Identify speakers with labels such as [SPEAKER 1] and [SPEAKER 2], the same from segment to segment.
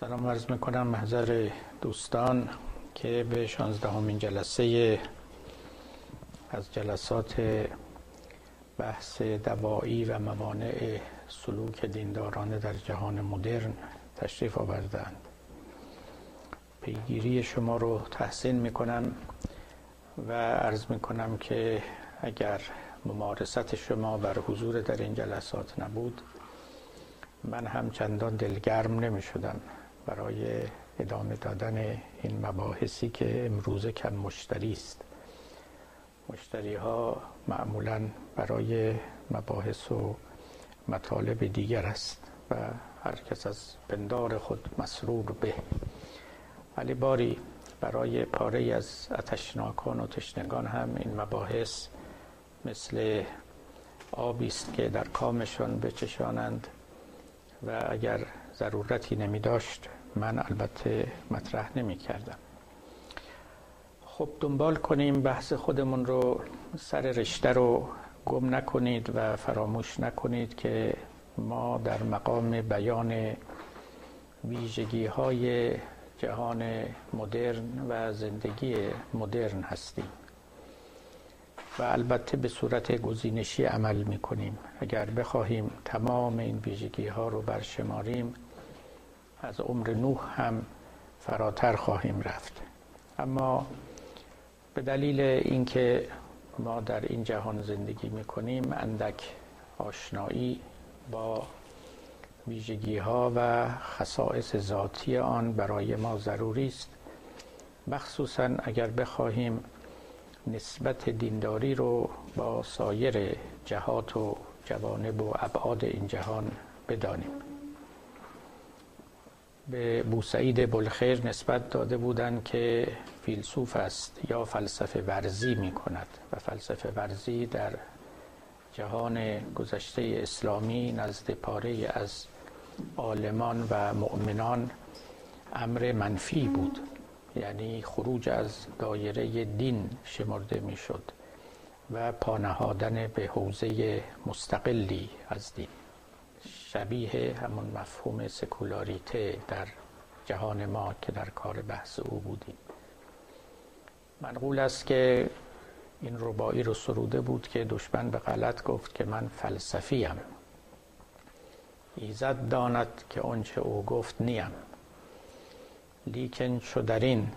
[SPEAKER 1] سلام عرض می‌کنم محضر دوستان که به شانزدهمین جلسه از جلسات بحث دوایی و موانع سلوک دیندارانه در جهان مدرن تشریف آوردند. پیگیری شما رو تحسین می‌کنم و عرض می‌کنم که اگر ممارست شما بر حضور در این جلسات نبود من هم چندان دلگرم نمی شدم برای ادامه دادن این مباحثی که امروزه کم مشتری است. مشتری ها معمولا برای مباحث و مطالب دیگر است و هر کس از پندار خود مسرور به. ولی باری برای پاره از اتشناکان و تشنگان هم این مباحث مثل آبی است که در کامشان بچشانند و اگر ضرورتی نمی داشت من البته مطرح نمی کردم خب دنبال کنیم بحث خودمون رو سر رشته رو گم نکنید و فراموش نکنید که ما در مقام بیان ویژگی های جهان مدرن و زندگی مدرن هستیم و البته به صورت گزینشی عمل می کنیم اگر بخواهیم تمام این ویژگی ها رو برشماریم از عمر نوح هم فراتر خواهیم رفت. اما به دلیل اینکه ما در این جهان زندگی می کنیم اندک آشنایی با ویژگی ها و خصائص ذاتی آن برای ما ضروری است. مخصوصا اگر بخواهیم نسبت دینداری رو با سایر جهات و جوانب و ابعاد این جهان بدانیم. به بوسعید بلخیر نسبت داده بودند که فیلسوف است یا فلسفه ورزی می کند و فلسفه ورزی در جهان گذشته اسلامی نزد پاره از عالمان و مؤمنان امر منفی بود. یعنی خروج از دایره دین شمرده می‌شد و پانهادن به حوزه مستقلی از دین. شبیه همون مفهوم سکولاریته در جهان ما که در کار بحث او بودیم. منقول است که این ربایی رو سروده بود که دشمن به غلط گفت که من فلسفیم. ایزد داند که آنچه او گفت نیم. لیکن چو در این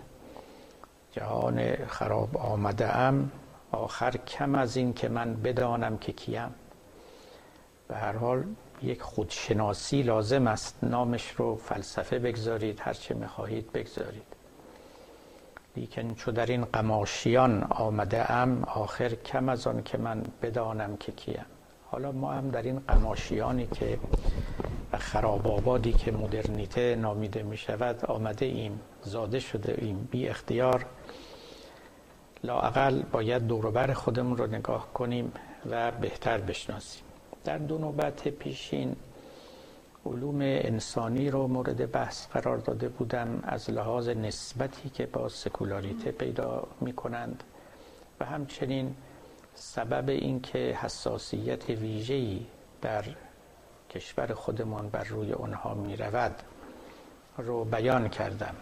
[SPEAKER 1] جهان خراب آمده ام آخر کم از این که من بدانم که کیم. به هر حال یک خودشناسی لازم است. نامش رو فلسفه بگذارید هرچه می‌خواهید بگذارید. لیکن چو در این قماشیان آمده ام آخر کم از آن که من بدانم که کیم. حالا ما هم در این قماشیانی که و خراب آبادی که مدرنیته نامیده می شود آمده ایم زاده شده ایم. بی اختیار لاقل باید دوروبر خودمون رو نگاه کنیم و بهتر بشناسیم. در دو نوبت پیشین علوم انسانی رو مورد بحث قرار داده بودم از لحاظ نسبتی که با سکولاریته پیدا می کنند و همچنین سبب اینکه حساسیت ویژه‌ای در کشور خودمان بر روی آنها می رود رو بیان کردم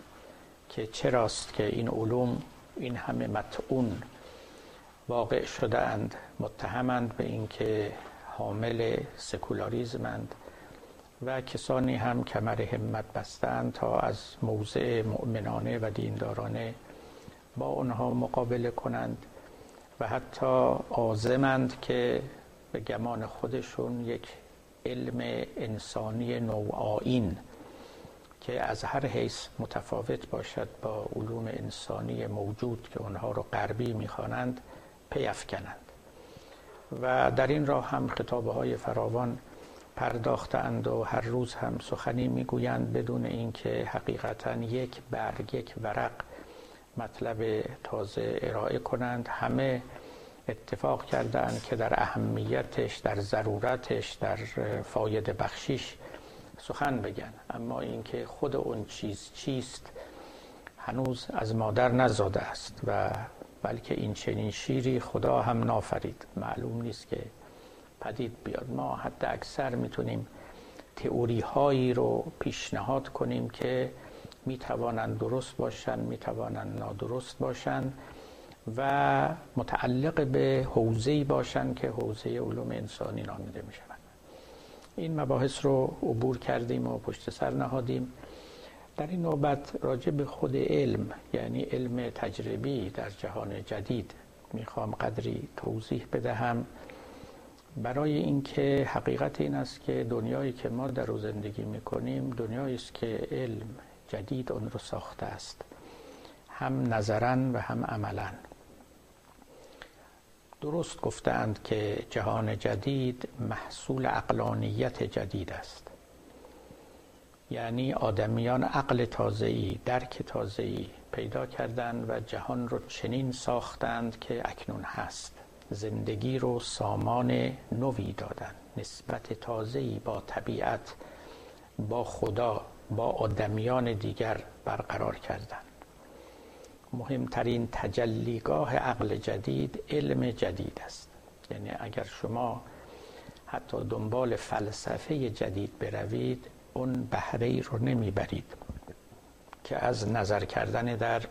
[SPEAKER 1] که چراست که این علوم این همه متعون واقع شده اند متهمند به اینکه حامل سکولاریزمند و کسانی هم کمر همت بستند تا از موضع مؤمنانه و دیندارانه با آنها مقابله کنند و حتی آزمند که به گمان خودشون یک علم انسانی نوعاین که از هر حیث متفاوت باشد با علوم انسانی موجود که آنها را غربی می‌خوانند پیافکنند. و در این راه هم خطابه های فراوان پرداختند و هر روز هم سخنی می‌گویند بدون اینکه حقیقتا یک برگ یک ورق مطلب تازه ارائه کنند. همه اتفاق کردند که در اهمیتش در ضرورتش در فاید بخشیش سخن بگن. اما اینکه خود اون چیز چیست هنوز از مادر نزاده است و بلکه این چنین شیری خدا هم نافرید. معلوم نیست که پدید بیاد. ما حتی اکثر می‌تونیم تئوری هایی رو پیشنهاد کنیم که می توانند درست باشند می توانند نادرست باشند و متعلق به حوزه‌ای باشند که حوزه علوم انسانی نامیده می این مباحث رو عبور کردیم و پشت سر نهادیم. در این نوبت راجع به خود علم یعنی علم تجربی در جهان جدید می‌خوام قدری توضیح بدهم. برای اینکه حقیقت این است که دنیایی که ما در او زندگی می‌کنیم دنیایی است که علم جدید اون رو ساخته است. هم نظرا و هم عملا. درست گفتند که جهان جدید محصول اقلانیت جدید است. یعنی آدمیان عقل تازه‌ای درک تازه‌ای پیدا کردند و جهان رو چنین ساختند که اکنون هست. زندگی رو سامان نوی دادن. نسبت تازه‌ای با طبیعت با خدا با آدمیان دیگر برقرار کردند مهمترین تجلیگاه عقل جدید علم جدید است. یعنی اگر شما حتی دنبال فلسفه جدید بروید اون بهره ای رو نمی‌برید که از نظر کردن در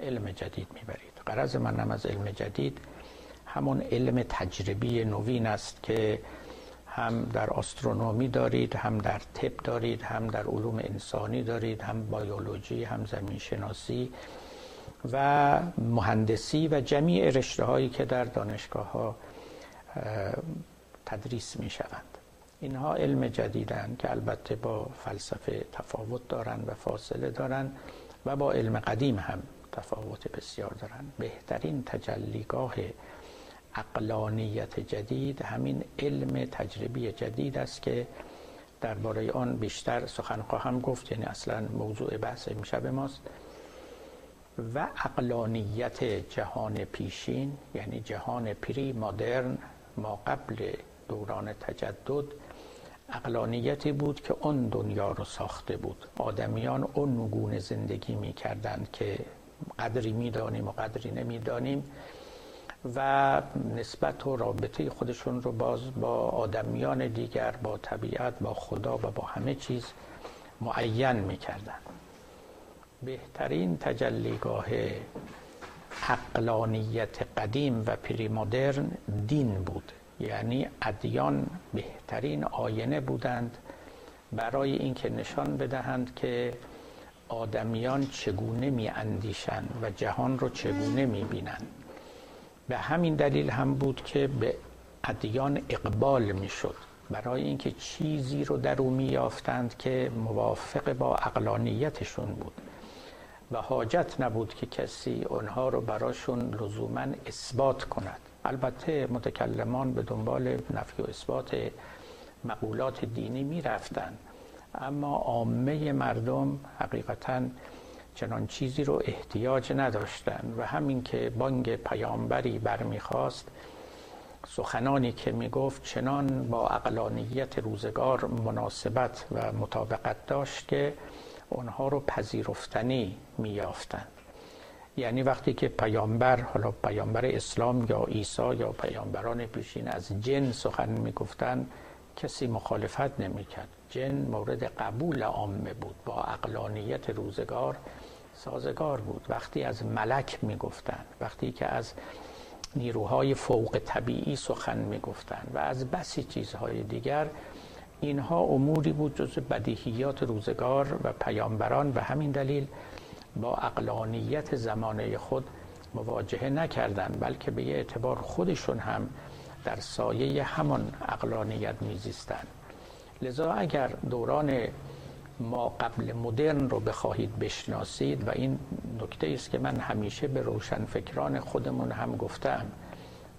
[SPEAKER 1] علم جدید می‌برید. قرض منم از علم جدید همون علم تجربی نوین است که هم در آسترونومی دارید هم در طب دارید هم در علوم انسانی دارید هم بیولوژی هم زمین شناسی و مهندسی و جمیع رشته هایی که در دانشگاه ها تدریس می شوند اینها علم جدیدن که البته با فلسفه تفاوت دارند و فاصله دارند و با علم قدیم هم تفاوت بسیار دارند بهترین تجلیگاه اقلانیت جدید همین علم تجربی جدید است که درباره آن بیشتر سخن خواهم گفت یعنی اصلا موضوع بحث امشب ماست. و اقلانیت جهان پیشین یعنی جهان پری مدرن ما قبل دوران تجدد اقلانیتی بود که اون دنیا رو ساخته بود. آدمیان اون نگونه زندگی می کردند که قدری می‌دانیم و قدری نمی‌دانیم و نسبت و رابطه خودشون رو باز با آدمیان دیگر با طبیعت با خدا و با همه چیز معین می‌کردن بهترین تجلیگاه عقلانیت قدیم و پری مدرن دین بود. یعنی ادیان بهترین آینه بودند برای اینکه نشان بدهند که آدمیان چگونه می اندیشند و جهان رو چگونه می بینند به همین دلیل هم بود که به ادیان اقبال می شد برای اینکه چیزی رو در او می یافتند که موافق با اقلانیتشون بود و حاجت نبود که کسی اونها رو براشون لزوما اثبات کند. البته متکلمان به دنبال نفی و اثبات مقولات دینی می رفتن. اما عامه مردم حقیقتا چنان چیزی رو احتیاج نداشتن و همین که بانگ پیامبری برمیخواست سخنانی که می‌گفت چنان با اقلانیت روزگار مناسبت و مطابقت داشت که اونها رو پذیرفتنی میافتند یعنی وقتی که پیامبر حالا پیامبر اسلام یا عیسی یا پیامبران پیشین از جن سخن می‌گفتند کسی مخالفت نمی‌کرد. جن مورد قبول عامه بود با اقلانیت روزگار سازگار بود. وقتی از ملک می‌گفتند وقتی که از نیروهای فوق طبیعی سخن می‌گفتند و از بسی چیزهای دیگر اینها اموری بود جز بدیهیات روزگار و پیامبران. و همین دلیل با اقلانیت زمانه خود مواجهه نکردند بلکه به یه اعتبار خودشون هم در سایه همان اقلانیت میزیستند. لذا اگر دوران ما قبل مدرن رو بخواهید بشناسید و این نکته است که من همیشه به روشنفکران خودمون هم گفتم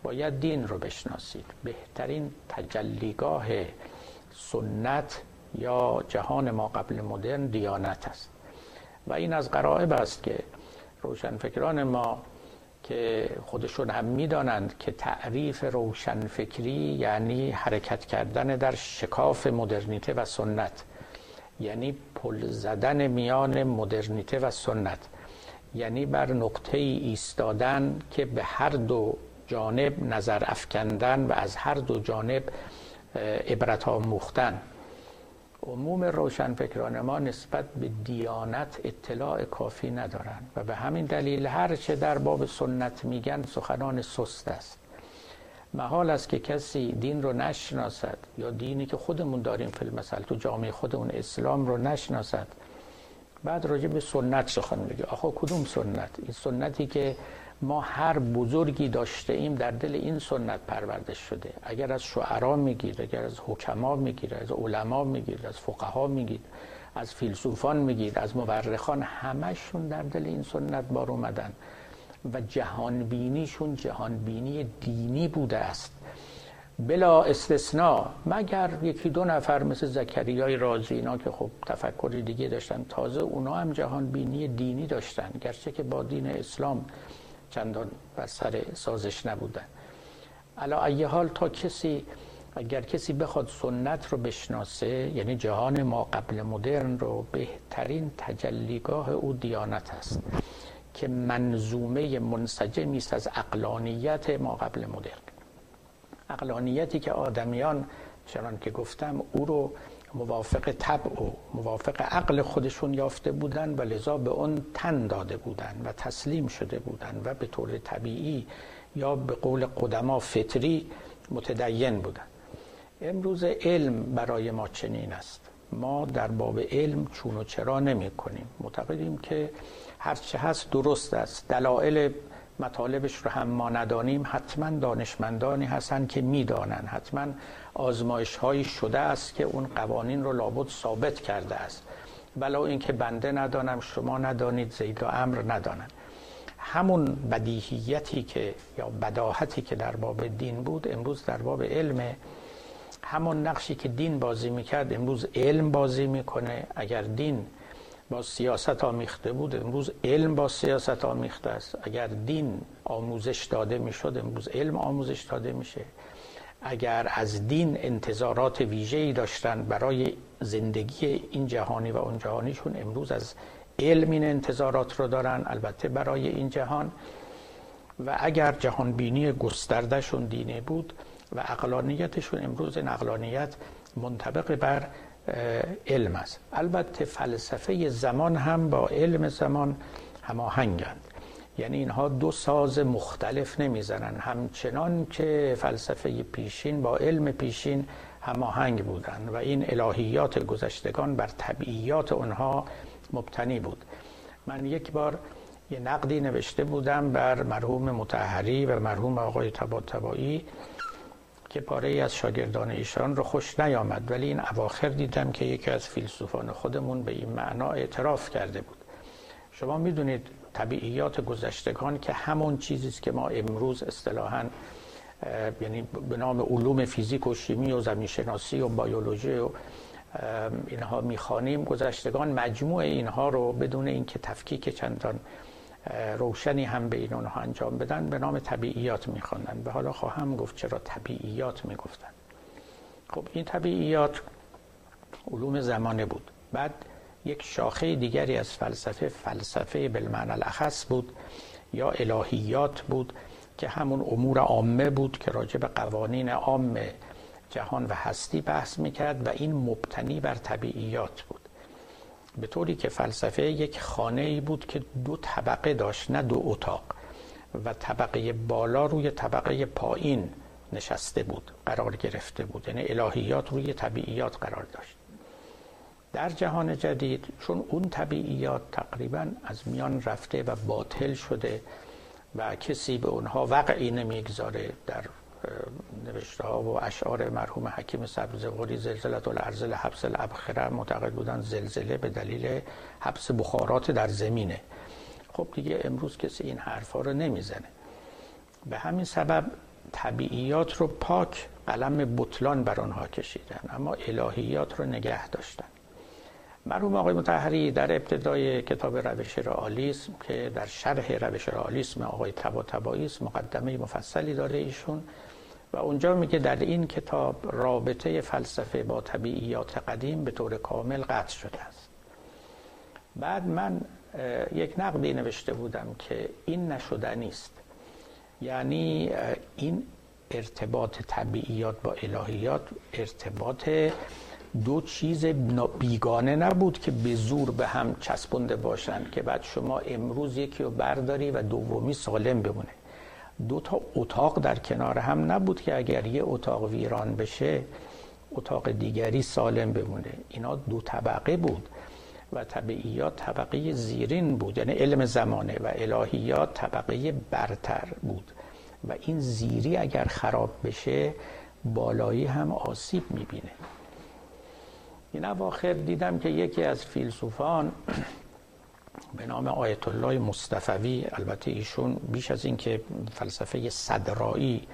[SPEAKER 1] باید دین رو بشناسید. بهترین تجلیگاه سنت یا جهان ما قبل مدرن دیانت است. و این از قرائب است که روشنفکران ما که خودشون هم می‌دانند که تعریف روشنفکری یعنی حرکت کردن در شکاف مدرنیته و سنت یعنی پل زدن میان مدرنیته و سنت یعنی بر نقطه ایستادن که به هر دو جانب نظر افکندن و از هر دو جانب عبرت آموختن. عموم روشنفکران ما نسبت به دیانت اطلاع کافی ندارند و به همین دلیل هر چه در باب سنت میگن سخنان سست است. محال است که کسی دین رو نشناسد یا دینی که خودمون داریم فیلم مثلا تو جامعه خودمون اسلام رو نشناسد بعد راجع به سنت سخن بگه آخه کدوم سنت؟ این سنتی که ما هر بزرگی داشته ایم در دل این سنت پرورده شده. اگر از شعرا میگیر اگر از حکما میگیر از علما میگیر از فقها میگیر از فیلسوفان میگیر از مورخان همشون در دل این سنت بار اومدن و جهانبینیشون جهانبینی دینی بوده است. بلا استثناء مگر یکی دو نفر مثل زکریای رازی اینا که خب تفکری دیگه داشتن تازه اونا هم جهانبینی دینی داشتن. گرچه که با دین اسلام چندان بر سر سازش نبودن. علا ای حال تا کسی اگر کسی بخواد سنت رو بشناسه یعنی جهان ما قبل مدرن رو بهترین تجلیگاه او دیانت است که منظومه منسجمی است از اقلانیت ما قبل مدرن. اقلانیتی که آدمیان چنان که گفتم او رو موافق طبع و موافق عقل خودشون یافته بودن و لذا به اون تن داده بودن و تسلیم شده بودن و به طور طبیعی یا به قول قدما فطری متدین بودن. امروز علم برای ما چنین است. ما در باب علم چون و چرا نمی کنیم. معتقدیم که هرچه هست درست است. دلایل مطالبش رو هم ما ندانیم. حتما دانشمندانی هستند که می‌دانند. حتما آزمایش هایی شده است که اون قوانین رو لابد ثابت کرده است. بلا اینکه بنده ندانم شما ندانید زید و امر ندانند. همون بدیهیتی که یا بداهتی که در باب دین بود امروز در باب علم همون نقشی که دین بازی می‌کرد امروز علم بازی می‌کنه. اگر دین با سیاست آمیخته بود امروز علم با سیاست آمیخته است. اگر دین آموزش داده می‌شد امروز علم آموزش داده میشه. اگر از دین انتظارات ویژه‌ای داشتن برای زندگی این جهانی و اون جهانیشون امروز از علم این انتظارات رو دارن البته برای این جهان. و اگر جهانبینی گستردهشون دینه بود و اقلانیتشون امروز این اقلانیت منطبق بر علم است. البته فلسفه زمان هم با علم زمان هماهنگند یعنی اینها دو ساز مختلف نمی‌زنن. همچنان که فلسفه پیشین با علم پیشین هماهنگ بودند و این الهیات گذشتگان بر طبیعیات اونها مبتنی بود. من یک بار یه نقدی نوشته بودم بر مرحوم متحری و مرحوم آقای تبا تبایی که پاره ای از شاگردان ایشان رو خوش نیامد ولی این اواخر دیدم که یکی از فیلسوفان خودمون به این معنا اعتراف کرده بود. شما می‌دونید طبیعیات گذشتگان که همون چیزی است که ما امروز اصطلاحا یعنی به نام علوم فیزیک و شیمی و زمینشناسی و بیولوژی و اینها می‌خوانیم. گذشتگان مجموع اینها رو بدون اینکه تفکیک چندان روشنی هم به این اونها انجام بدن به نام طبیعیات میخواندن به حالا خواهم گفت چرا طبیعیات می‌گفتن. خب این طبیعیات علوم زمانه بود. بعد یک شاخه دیگری از فلسفه فلسفه بالمعنى الاخص بود یا الهیات بود که همون امور عامه بود که راجع به قوانین عام جهان و هستی بحث می‌کرد و این مبتنی بر طبیعیات بود. به طوری که فلسفه یک خانه ای بود که دو طبقه داشت نه دو اتاق. و طبقه بالا روی طبقه پایین نشسته بود قرار گرفته بود. یعنی الهیات روی طبیعیات قرار داشت. در جهان جدید چون اون طبیعیات تقریبا از میان رفته و باطل شده و کسی به اونها وقعی نمی‌گذاره در نوشته ها و اشعار مرحوم حکیم سبزغوری زلزلت الارض حبس الابخره معتقد بودن زلزله به دلیل حبس بخارات در زمینه. خب دیگه امروز کسی این حرفا رو نمی‌زنه. به همین سبب طبیعیات رو پاک قلم بطلان بر آنها کشیدن اما الهیات رو نگه داشتن. مرحوم آقای متحری در ابتدای کتاب روش رئالیسم که در شرح روش رئالیسم آقای تبا تبایی مقدمه مفصلی داره ایشون. و اونجا میگه در این کتاب رابطه فلسفه با طبیعیات قدیم به طور کامل قطع شده است. بعد من یک نقدی نوشته بودم که این نشدنی است یعنی این ارتباط طبیعیات با الهیات ارتباط دو چیز بیگانه نبود که به زور به هم چسبنده باشند که بعد شما امروز یکی رو برداری و دومی سالم بمونه. دو تا اتاق در کنار هم نبود که اگر یه اتاق ویران بشه اتاق دیگری سالم بمونه. اینا دو طبقه بود و طبعیات طبقه زیرین بود. یعنی علم زمانه و الهیات طبقه برتر بود. و این زیری اگر خراب بشه بالایی هم آسیب می‌بینه. این اواخر دیدم که یکی از فیلسوفان به نام آیت الله مصطفوی. البته ایشون بیش از اینکه فلسفه صدرایی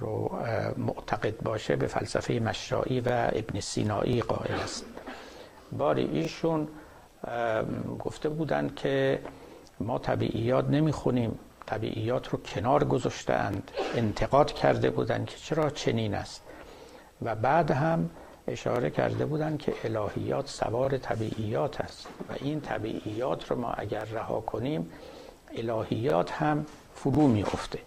[SPEAKER 1] رو معتقد باشه به فلسفه مشرایی و ابن سینایی قائل است. باری ایشون گفته بودند که ما طبیعیات نمی‌خونیم. طبیعیات رو کنار گذاشتند انتقاد کرده بودند که چرا چنین است. و بعد هم اشاره کرده بودند که الهیات سوار طبیعیات است و این طبیعیات رو ما اگر رها کنیم الهیات هم فرو میافته.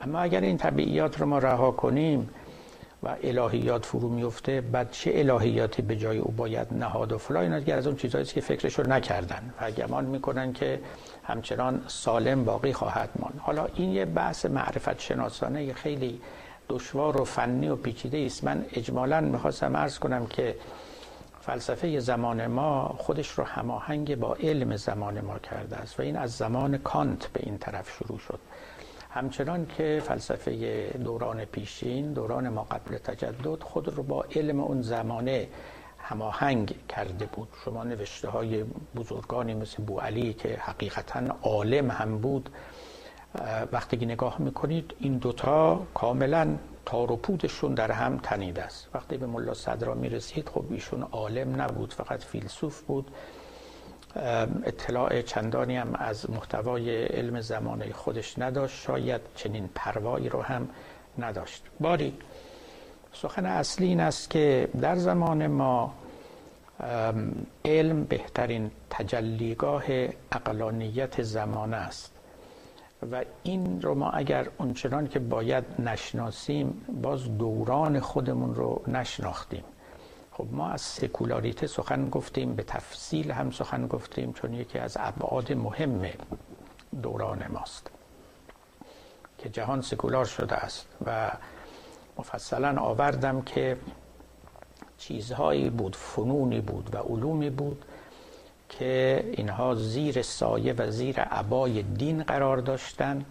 [SPEAKER 1] اما اگر این طبیعیات رو ما رها کنیم و الهیات فرو میفته بعد چه الهیاتی به جای او باید نهاد و فلا اینا از اون چیزهایی که فکرش رو نکردن و گمان می‌کنن که همچنان سالم باقی خواهد ماند. حالا این یه بحث معرفت شناسانه خیلی دشوار و فنی و پیچیده است من اجمالا می‌خواستم عرض کنم که فلسفه زمان ما خودش رو هماهنگ با علم زمان ما کرده است و این از زمان کانت به این طرف شروع شد. همچنان که فلسفه دوران پیشین دوران ما قبل تجدد خود رو با علم اون زمانه هماهنگ کرده بود. شما نوشته های بزرگانی مثل بو علی که حقیقتا عالم هم بود وقتی که نگاه می‌کنید این دوتا کاملا تار و پودشون در هم تنیده است. وقتی به ملا صدرا می‌رسید خب ایشون عالم نبود فقط فیلسوف بود. اطلاع چندانی هم از محتوای علم زمانه خودش نداشت. شاید چنین پروایی رو هم نداشت. باری سخن اصلی این است که در زمان ما علم بهترین تجلیگاه اقلانیت زمانه است. و این رو ما اگر اونچنان که باید نشناسیم باز دوران خودمون رو نشناختیم. خب ما از سکولاریته سخن گفتیم به تفصیل هم سخن گفتیم چون یکی از ابعاد مهم دوران ماست که جهان سکولار شده است. و مفصلا آوردم که چیزهایی بود فنونی بود و علومی بود که اینها زیر سایه و زیر عبای دین قرار داشتن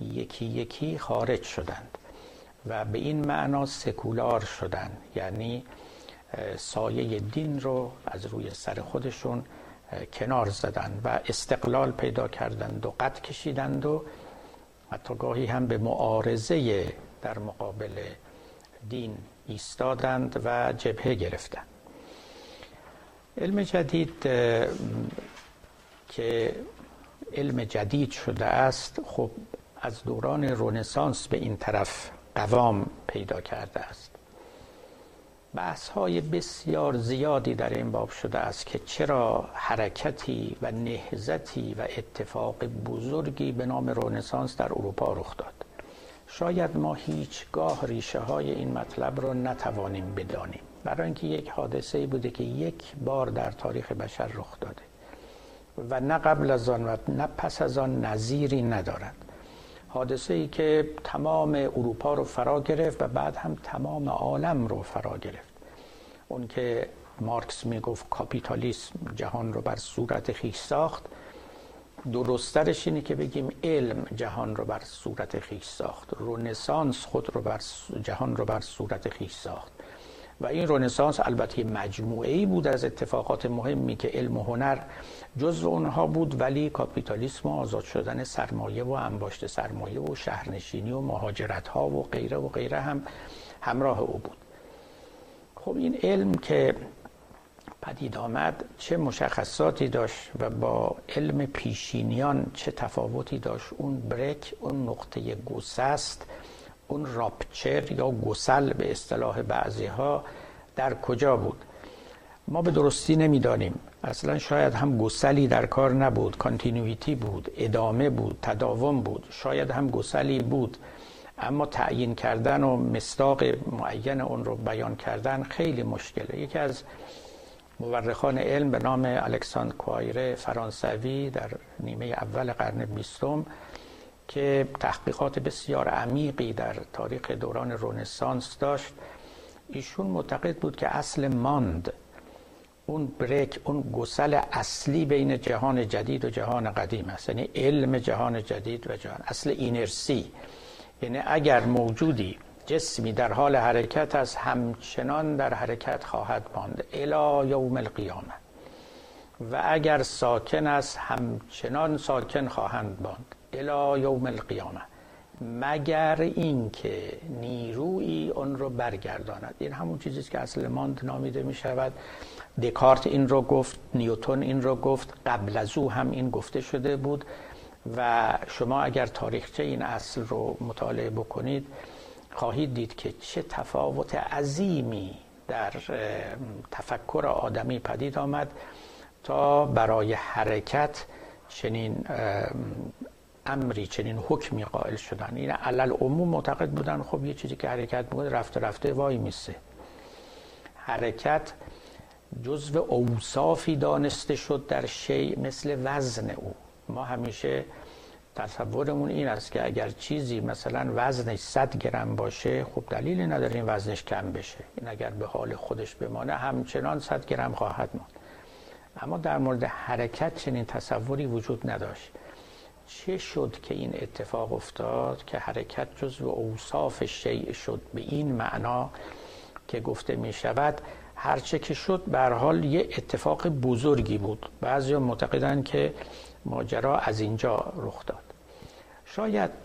[SPEAKER 1] یکی یکی خارج شدند و به این معنا سکولار شدند یعنی سایه دین رو از روی سر خودشون کنار زدند و استقلال پیدا کردند و قد کشیدند و حتی گاهی هم به معارضه در مقابل دین ایستادند و جبهه گرفتند. علم جدید که علم جدید شده است خب از دوران رونسانس به این طرف قوام پیدا کرده است. بحث های بسیار زیادی در این باب شده است که چرا حرکتی و نهزتی و اتفاق بزرگی به نام رونسانس در اروپا رخ داد. شاید ما هیچگاه ریشه های این مطلب را نتوانیم بدانیم. برای اینکه یک حادثه بوده که یک بار در تاریخ بشر رخ داده. و نه قبل از آن و نه پس از آن نظیری ندارد. حادثه ای که تمام اروپا رو فرا گرفت و بعد هم تمام عالم رو فرا گرفت. اون که مارکس می‌گفت کاپیتالیسم جهان رو بر صورت خیش ساخت. درسترش اینه که بگیم علم جهان رو بر صورت خیش ساخت. رونسانس خود رو بر جهان رو بر صورت خیش ساخت. و این رونسانس البته مجموعه ای بود از اتفاقات مهمی که علم و هنر جزو اونها بود ولی کاپیتالیسم و آزاد شدن سرمایه و انباشت سرمایه و شهرنشینی و مهاجرت ها و غیره و غیره هم همراه او بود. خب این علم که پدید آمد چه مشخصاتی داشت و با علم پیشینیان چه تفاوتی داشت؟ اون برک اون نقطه گسست اون راپچر یا گسل به اصطلاح بعضی ها در کجا بود؟ ما به درستی نمی‌دانیم. اصلا شاید هم گسلی در کار نبود کانتینویتی بود ادامه بود تداوم بود. شاید هم گسلی بود. اما تعیین کردن و مصداق معین اون رو بیان کردن خیلی مشکله. یکی از مورخان علم به نام الکساندر کوایره فرانسوی در نیمه اول قرن بیستم که تحقیقات بسیار عمیقی در تاریخ دوران رونسانس داشت. ایشون معتقد بود که اصل ماند اون بریک اون گسل اصلی بین جهان جدید و جهان قدیم است. یعنی علم جهان جدید و جهان اصل اینرسی. یعنی اگر موجودی جسمی در حال حرکت است همچنان در حرکت خواهد ماند. الی یوم القیامه و اگر ساکن است همچنان ساکن خواهند ماند. الی یوم القیامه. مگر اینکه نیرویی اون رو برگرداند. این همون چیزی که اصل ماند نامیده می شود دکارت این رو گفت نیوتون این رو گفت قبل از او هم این گفته شده بود و شما اگر تاریخچه این اصل رو مطالعه بکنید خواهید دید که چه تفاوت عظیمی در تفکر آدمی پدید آمد تا برای حرکت چنین امری چنین حکمی قائل شدن. این علل عموم معتقد بودن خب یه چیزی که حرکت می‌کنه رفته رفته وای میسه. حرکت جزو اوصافی دانسته شد در شی مثل وزن او. ما همیشه تصورمون این است که اگر چیزی مثلا وزنش 100 گرم باشه خب دلیلی نداره این وزنش کم بشه. این اگر به حال خودش بمانه همچنان 100 گرم خواهد ماند. اما در مورد حرکت چنین تصوری وجود نداشت. چه شد که این اتفاق افتاد که حرکت جزو اوصاف شیء شد به این معنا که گفته می شود؟ هرچه که شد حال یه اتفاق بزرگی بود. بعضی معتقدن که ماجرا از اینجا رخ داد. شاید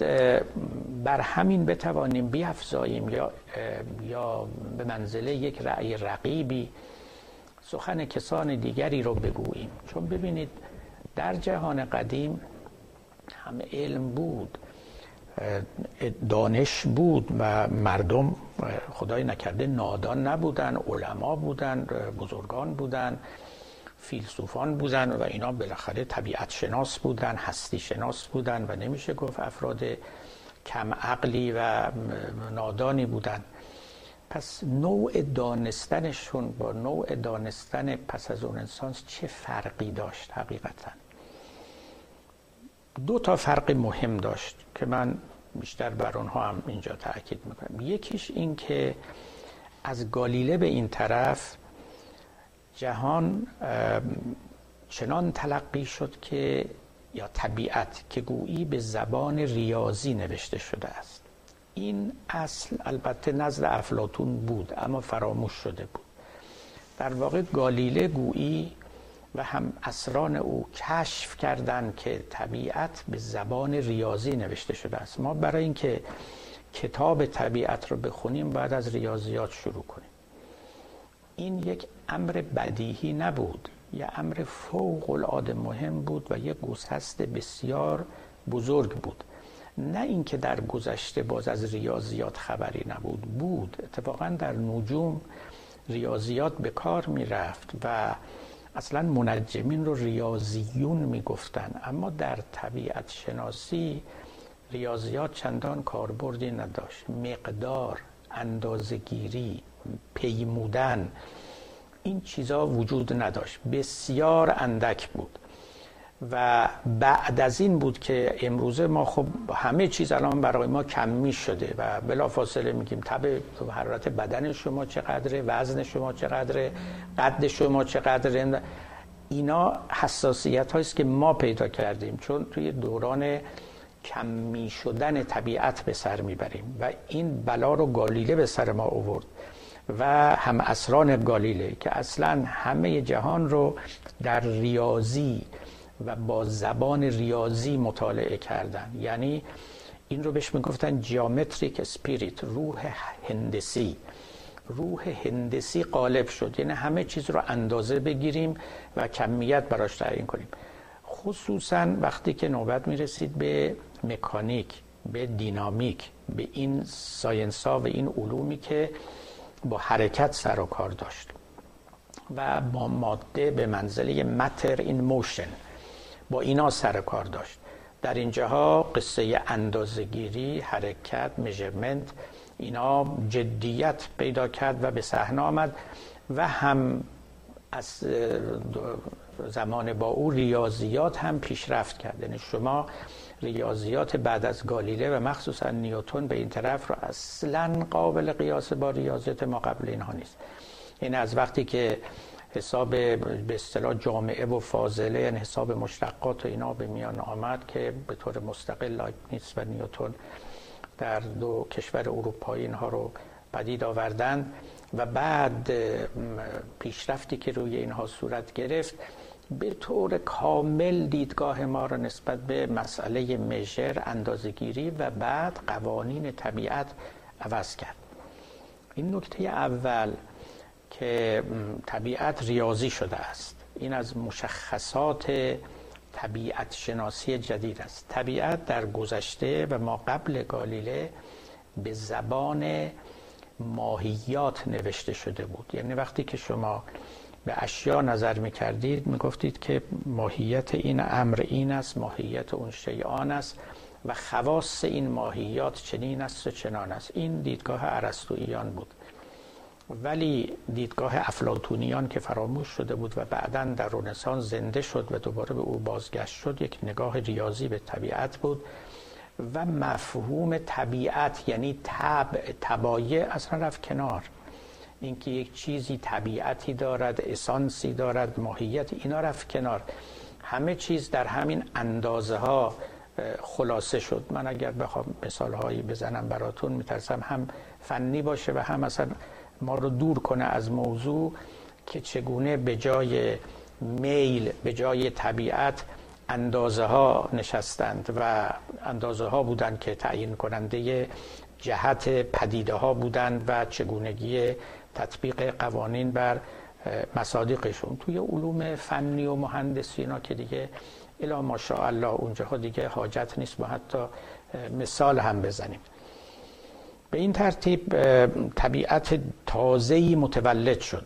[SPEAKER 1] بر همین بتوانیم بیافزاییم یا یا به منزله یک رأی رقیبی سخن کسان دیگری رو بگوییم. چون ببینید در جهان قدیم همه علم بود دانش بود و مردم خدای نکرده نادان نبودن علما بودن بزرگان بودن فیلسوفان بودن و اینا بالاخره طبیعت شناس بودن هستی شناس بودن و نمیشه گفت افراد کم عقلی و نادانی بودن. پس نوع دانستنشون با نوع دانستن پس از اون انسان چه فرقی داشت حقیقتا؟ دو تا فرق مهم داشت که من بیشتر بر اونها هم اینجا تاکید می‌کنم. یکیش این که از گالیله به این طرف جهان چنان تلقی شد که یا طبیعت که گویی به زبان ریاضی نوشته شده است. این اصل البته نزد افلاتون بود اما فراموش شده بود. در واقع گالیله گویی و هم اسران او کشف کردند که طبیعت به زبان ریاضی نوشته شده است. ما برای اینکه کتاب طبیعت رو بخونیم بعد از ریاضیات شروع کنیم. این یک امر بدیهی نبود. یه امر فوق العاده مهم بود و یک گسست بسیار بزرگ بود. نه اینکه در گذشته باز از ریاضیات خبری نبود بود. اتفاقا در نجوم ریاضیات به کار می رفت و اصلا منجمین رو ریاضیون می گفتن اما در طبیعت شناسی ریاضیات چندان کاربردی نداشت. مقدار اندازگیری پیمودن این چیزا وجود نداشت. بسیار اندک بود. و بعد از این بود که امروزه ما خب همه چیز الان برای ما کمی شده و بلافاصله میگیم تب حرارت بدن شما چقدره وزن شما چقدره قد شما چقدره. اینا حساسیت هاییست که ما پیدا کردیم چون توی دوران کمی شدن طبیعت به سر می‌بریم و این بلا رو گالیله به سر ما آورد و هم اسران گالیله که اصلا همه جهان رو در ریاضی و با زبان ریاضی مطالعه کردن. یعنی این رو بهش می‌گفتن geometric spirit روح هندسی. روح هندسی غالب شد. یعنی همه چیز رو اندازه بگیریم و کمیت براش تعیین کنیم. خصوصا وقتی که نوبت می‌رسید به مکانیک به دینامیک به این science ها و این علومی که با حرکت سر و کار داشت. و با ماده به منزله matter این motion با اینا سر کار داشت. در اینجاها قصه اندازگیری حرکت measurement اینا جدیت پیدا کرد و به صحنه آمد و هم از زمان با او ریاضیات هم پیشرفت کرد. یعنی شما ریاضیات بعد از گالیله و مخصوصا نیوتون به این طرف رو اصلا قابل قیاس با ریاضیات ما قبل اینها نیست. این از وقتی که حساب به اصطلاح جامعه و فاضله یعنی حساب مشتقات و اینا به میان آمد که به طور مستقل لایبنیتس و نیوتون در دو کشور اروپایی اینها رو پدید آوردن و بعد پیشرفتی که روی اینها صورت گرفت به طور کامل دیدگاه ما را نسبت به مسئله مژر اندازگیری و بعد قوانین طبیعت عوض کرد. این نکته اول که طبیعت ریاضی شده است. این از مشخصات طبیعت شناسی جدید است. طبیعت در گذشته و ما قبل گالیله به زبان ماهیات نوشته شده بود. یعنی وقتی که شما به اشیا نظر می کردید می گفتید که ماهیت این امر این است ماهیت اون شیء آن است و خواص این ماهیات چنین است و چنان است. این دیدگاه ارسطوییان بود. ولی دیدگاه افلاتونیان که فراموش شده بود و بعدا در رنسانس زنده شد و دوباره به او بازگشت شد یک نگاه ریاضی به طبیعت بود و مفهوم طبیعت یعنی طبع تبایع اصلا رفت کنار. اینکه یک چیزی طبیعتی دارد اسانسی دارد ماهیت اینا رفت کنار. همه چیز در همین اندازه ها خلاصه شد. من اگر بخوام مثال هایی بزنم براتون میترسم هم فنی باشه و هم مثلا ما رو دور کنه از موضوع که چگونه به جای میل به جای طبیعت اندازه ها نشستند و اندازه ها بودند که تعیین کننده جهت پدیده ها بودند و چگونگی تطبیق قوانین بر مصادیقشون. توی علوم فنی و مهندسی اینا که دیگه الا ماشاءالله اونجاها دیگه حاجت نیست ما حتی مثال هم بزنیم. به این ترتیب طبیعت تازه‌ای متولد شد.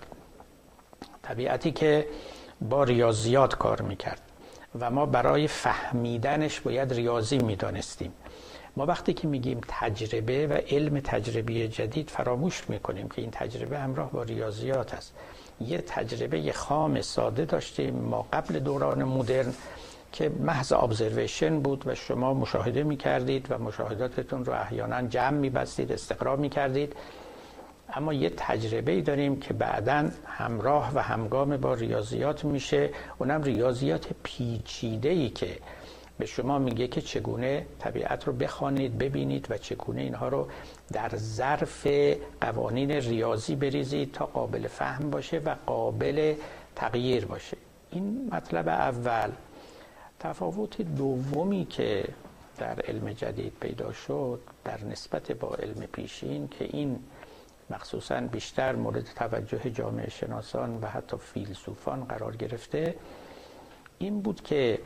[SPEAKER 1] طبیعتی که با ریاضیات کار می‌کرد و ما برای فهمیدنش باید ریاضی می‌دانستیم. ما وقتی که میگیم تجربه و علم تجربی جدید فراموش می‌کنیم که این تجربه همراه با ریاضیات است. یه تجربه خام ساده داشتیم ما قبل دوران مدرن. که محض ابزرویشن بود و شما مشاهده می‌کردید و مشاهداتتون رو احیانا جمع میبستید استقرا می‌کردید. اما یه تجربه ای داریم که بعدا همراه و همگام با ریاضیات میشه. اونم ریاضیات پیچیده ای که به شما میگه که چگونه طبیعت رو بخوانید ببینید و چگونه اینها رو در ظرف قوانین ریاضی بریزید تا قابل فهم باشه و قابل تغییر باشه. این مطلب اول. تفاوت دومی که در علم جدید پیدا شد در نسبت با علم پیشین که این مخصوصا بیشتر مورد توجه جامعه شناسان و حتی فیلسوفان قرار گرفته این بود که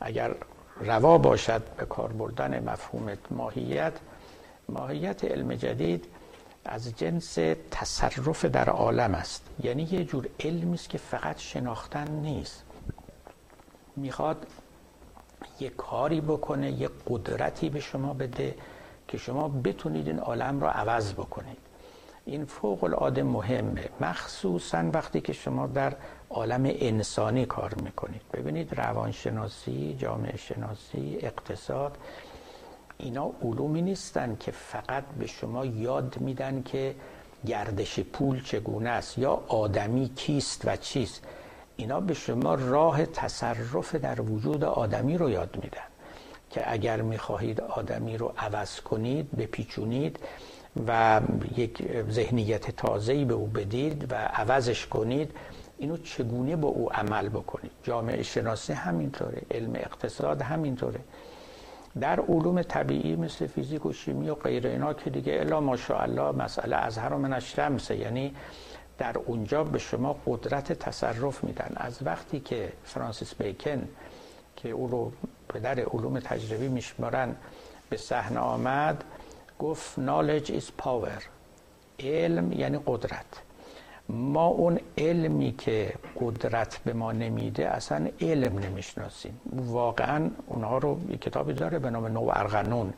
[SPEAKER 1] اگر روا باشد به کار بردن مفهوم ماهیت ماهیت علم جدید از جنس تصرف در عالم است. یعنی یه جور علمی است که فقط شناختن نیست. می‌خواد یه کاری بکنه یه قدرتی به شما بده که شما بتونید این عالم را عوض بکنید. این فوق العاده مهمه. مخصوصا وقتی که شما در عالم انسانی کار می‌کنید. ببینید روانشناسی جامعه شناسی اقتصاد اینا علومی نیستن که فقط به شما یاد میدن که گردش پول چگونه است یا آدمی کیست و چیست. اینا به شما راه تصرف در وجود آدمی رو یاد میدن که اگر می‌خواهید آدمی رو عوض کنید بپیچونید و یک ذهنیت تازه‌ای به او بدید و عوضش کنید اینو چگونه با او عمل بکنید؟ جامعه شناسی همینطوره علم اقتصاد همینطوره. در علوم طبیعی مثل فیزیک و شیمی و غیر اینا که دیگه الا ماشاءالله مسئله از هر من الشمس یعنی در اونجا به شما قدرت تصرف میدن. از وقتی که فرانسیس بیکن که او رو پدر علوم تجربی میشمارن به صحنه آمد گفت knowledge is power. علم یعنی قدرت. ما اون علمی که قدرت به ما نمیده اصلا علم نمی‌شناسیم. واقعا اونها رو کتابی داره به نام نو ارغنون.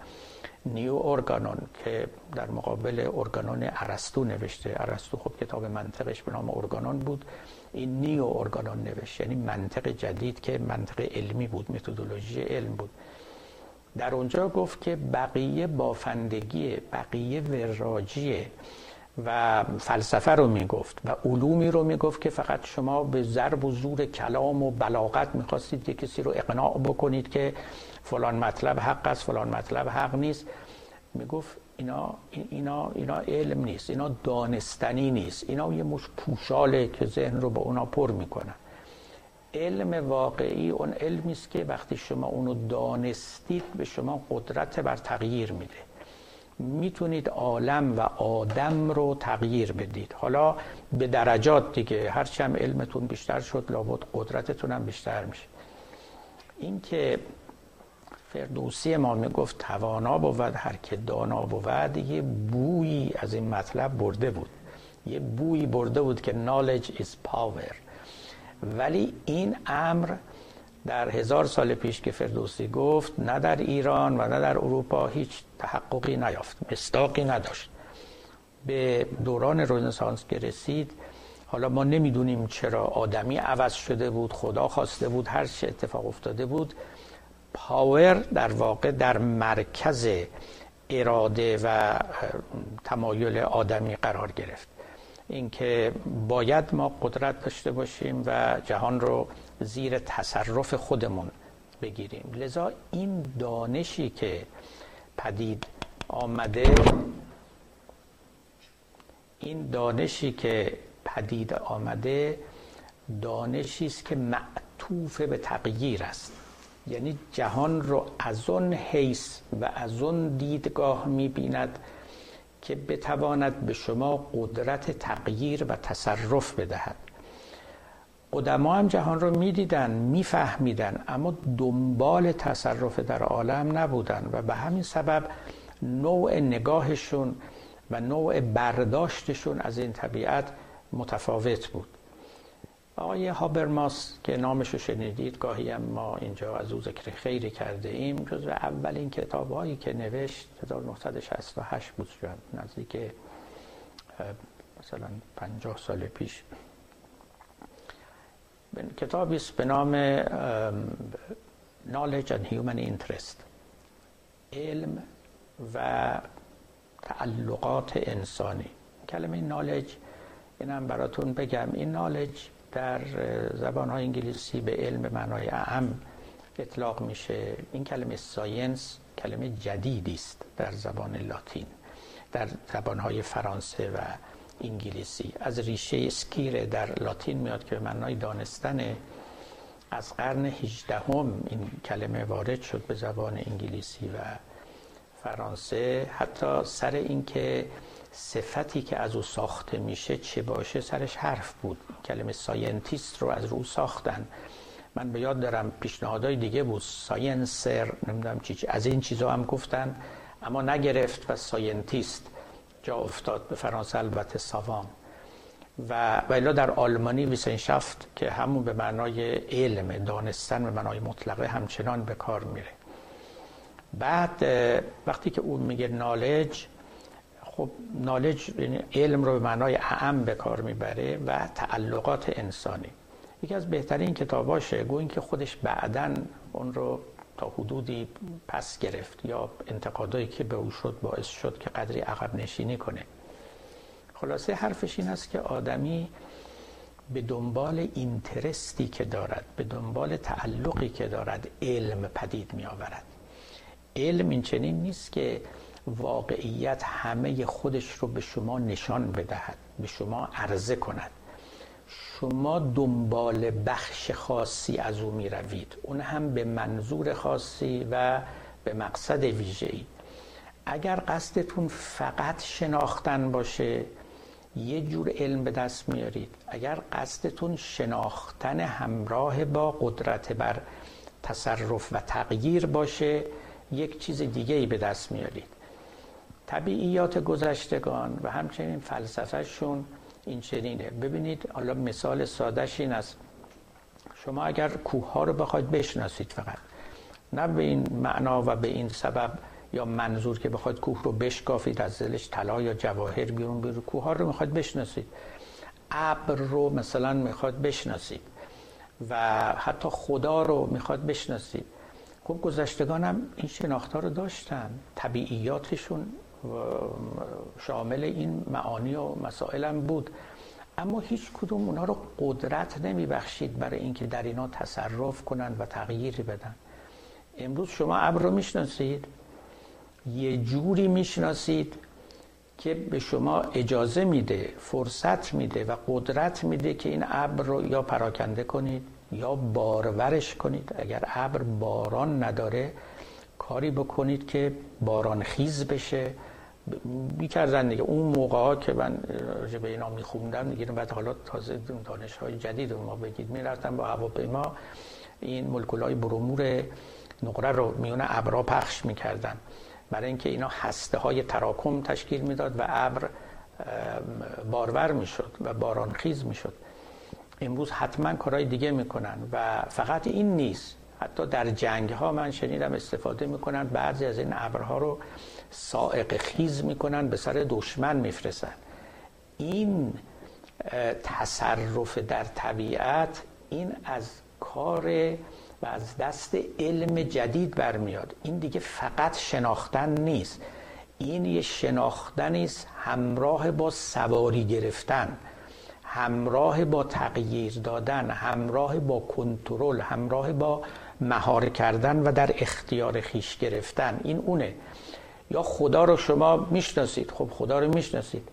[SPEAKER 1] نیو ارگانون که در مقابل ارگانون ارسطو نوشته. ارسطو خب کتاب منطقش به نام ارگانون بود. این نیو ارگانون نوشته یعنی منطق جدید که منطق علمی بود متدولوژی علم بود. در اونجا گفت که بقیه بافندگی بقیه وراجیه و فلسفه رو می‌گفت و علومی رو می‌گفت که فقط شما به ضرب و زور کلام و بلاغت می‌خواستید که کسی رو اقناع بکنید که فلان مطلب حق است فلان مطلب حق نیست. می‌گفت اینا اینا اینا علم نیست اینا دانستنی نیست. اینا یه مش پوشاله که ذهن رو با اونا پر می‌کنن علم واقعی اون علمی است که وقتی شما اونو دانستید به شما قدرت بر تغییر میده. می‌تونید عالم و آدم رو تغییر بدید. حالا به درجات دیگه هرچی هم علمتون بیشتر شد لابد قدرتتون هم بیشتر میشه. این که فردوسی ما می‌گفت توانا بود هر که دانا بود یه بویی از این مطلب برده بود. یه بویی برده بود که knowledge is power. ولی این امر در هزار سال پیش که فردوسی گفت نه در ایران و نه در اروپا هیچ تحققی نیافت مستاقی نداشت. به دوران رنسانس که رسید حالا ما نمی‌دونیم چرا آدمی عوض شده بود خدا خواسته بود هر چه اتفاق افتاده بود. پاور در واقع در مرکز اراده و تمایل آدمی قرار گرفت. اینکه باید ما قدرت داشته باشیم و جهان رو زیر تصرف خودمون بگیریم. لذا این دانشی که پدید آمده این دانشی که پدید آمده دانشی است که معطوف به تغییر است. یعنی جهان رو از اون حیث و از اون دیدگاه می‌بیند که بتواند به شما قدرت تغییر و تصرف بدهد. قدما هم جهان رو می‌دیدن میفهمیدن اما دنبال تصرف در عالم نبودن و به همین سبب نوع نگاهشون و نوع برداشتشون از این طبیعت متفاوت بود. آقای هابرماس که نامشو شنیدید گاهی هم ما اینجا از او ذکر خیری کرده ایم جزو اولین کتاب هایی که نوشت 1968 بود شد نزدیک مثلا 50 سال پیش. کتابی است به نام Knowledge and Human Interest. علم و تعلقات انسانی. کلمه knowledge اینم براتون بگم. این knowledge در زبان های انگلیسی به علم معنای اعم اطلاق میشه. این کلمه science کلمه جدیدی است در زبان لاتین در زبان های فرانسه و انگلیسی. از ریشه scire در لاتین میاد که به معنای دانستن از قرن 18 هم این کلمه وارد شد به زبان انگلیسی و فرانسه. حتی سر اینکه صفتی که از او ساخته میشه چه باشه سرش حرف بود. کلمه scientist رو از رو ساختن. من به یاد دارم پیشنهادهای دیگه بود. sciencer نمی‌دونم چی, از این چیزا هم گفتن اما نگرفت و scientist جا افتاد به فرانسه البته ساوام و ولی در آلمانی Wissenschaft که همون به معنای علم دانستن به معنای مطلقه همچنان به کار میره. بعد وقتی که اون میگه نالج خب نالج یعنی علم رو به معنای اعم به کار می‌بره و تعلقات انسانی. یکی از بهترین کتاباشه. گوین که خودش بعدا اون رو تا حدودی پس گرفت یا انتقادایی که به او شد باعث شد که قدری عقب نشینی کنه. خلاصه حرفش این است که آدمی به دنبال اینترستی که دارد به دنبال تعلقی که دارد علم پدید می آورد علم این چنین نیست که واقعیت همه خودش رو به شما نشان بدهد به شما عرضه کند. شما دنبال بخش خاصی از او می روید اون هم به منظور خاصی و به مقصد ویژه‌ای. اگر قصدتون فقط شناختن باشه یه جور علم به دست میارید. اگر قصدتون شناختن همراه با قدرت بر تصرف و تغییر باشه یک چیز دیگه ای به دست میارید. طبیعیات گذشتگان و همچنین فلسفهشون این چنینه ببینید حالا مثال سادش این است. شما اگر کوه ها رو بخواید بشناسید فقط نه به این معنا و به این سبب یا منظور که بخواید کوه رو بشکافید از دلش طلا یا جواهر بیرون بیرون کوه ها رو می‌خواید بشناسید. ابر رو مثلا می‌خواد بشناسید و حتی خدا رو می‌خواد بشناسید. خب گذشتگان هم این شناخت رو داشتن طبیعیاتشون شامل این معانی و مسائل هم بود. اما هیچ کدوم اونا رو قدرت نمی بخشید برای اینکه در اینا تصرف کنند و تغییری بدن. امروز شما ابر رو می‌شناسید. یه جوری می‌شناسید که به شما اجازه میده فرصت میده و قدرت میده که این ابر رو یا پراکنده کنید یا بارورش کنید. اگر ابر باران نداره کاری بکنید که باران خیز بشه. می‌کردن دیگه. اون موقع ها که من راجع به اینا میخوندم دیگه بعد حالا تازه دانش های جدید ما بگید می‌رفتم با هواپیما این ملکول های برومور نقره رو میونه ابرا پخش می‌کردن. برای اینکه اینا هسته های تراکم تشکیل می‌داد و ابر بارور می‌شد و بارانخیز می‌شد. امروز حتما کارهای دیگه می‌کنن و فقط این نیست. حتی در جنگ ها من شنیدم استفاده می‌کنن. بعضی از این ابرها رو سائق خیز می‌کنن به سر دشمن میفرستن. این تصرف در طبیعت این از کار و از دست علم جدید برمیاد. این دیگه فقط شناختن نیست. این یه شناختنی است همراه با سواری گرفتن همراه با تغییر دادن همراه با کنترل همراه با مهار کردن و در اختیار خیش گرفتن. این اونه. یا خدا رو شما می‌شناسید. خب خدا رو می‌شناسید.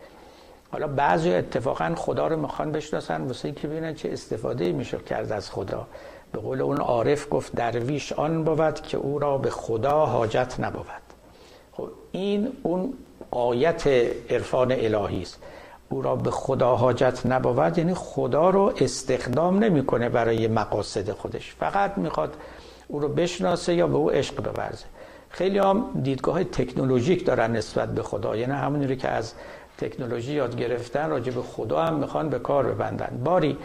[SPEAKER 1] حالا بعضی اتفاقا خدا رو می‌خوان بشناسن واسه که ببینن چه استفاده میشه کرد از خدا. به قول اون عارف گفت درویش آن بود که او را به خدا حاجت نبود. خب این اون آیت عرفان الهی است. او را به خدا حاجت نبود یعنی خدا رو استخدام نمی‌کنه برای مقاصد خودش. فقط می‌خواد او رو بشناسه یا به او عشق بورزه. خیلی هم دیدگاه تکنولوژیک دارن نسبت به خدا. یعنی همونی رو که از تکنولوژی یاد گرفتن راجع به خدا هم می‌خوان به کار ببندن. باری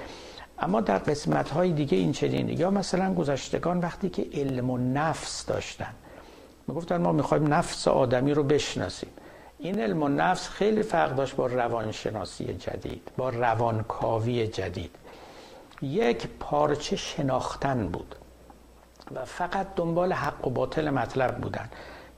[SPEAKER 1] اما در قسمت های دیگه این چنین یا مثلا گذشتگان وقتی که علم و نفس داشتن می‌گفتن ما می‌خوایم نفس آدمی رو بشناسیم. این علم و نفس خیلی فرق داشت با روانشناسی جدید با روانکاوی جدید. یک پارچه شناختن بود. و فقط دنبال حق و باطل مطلب بودن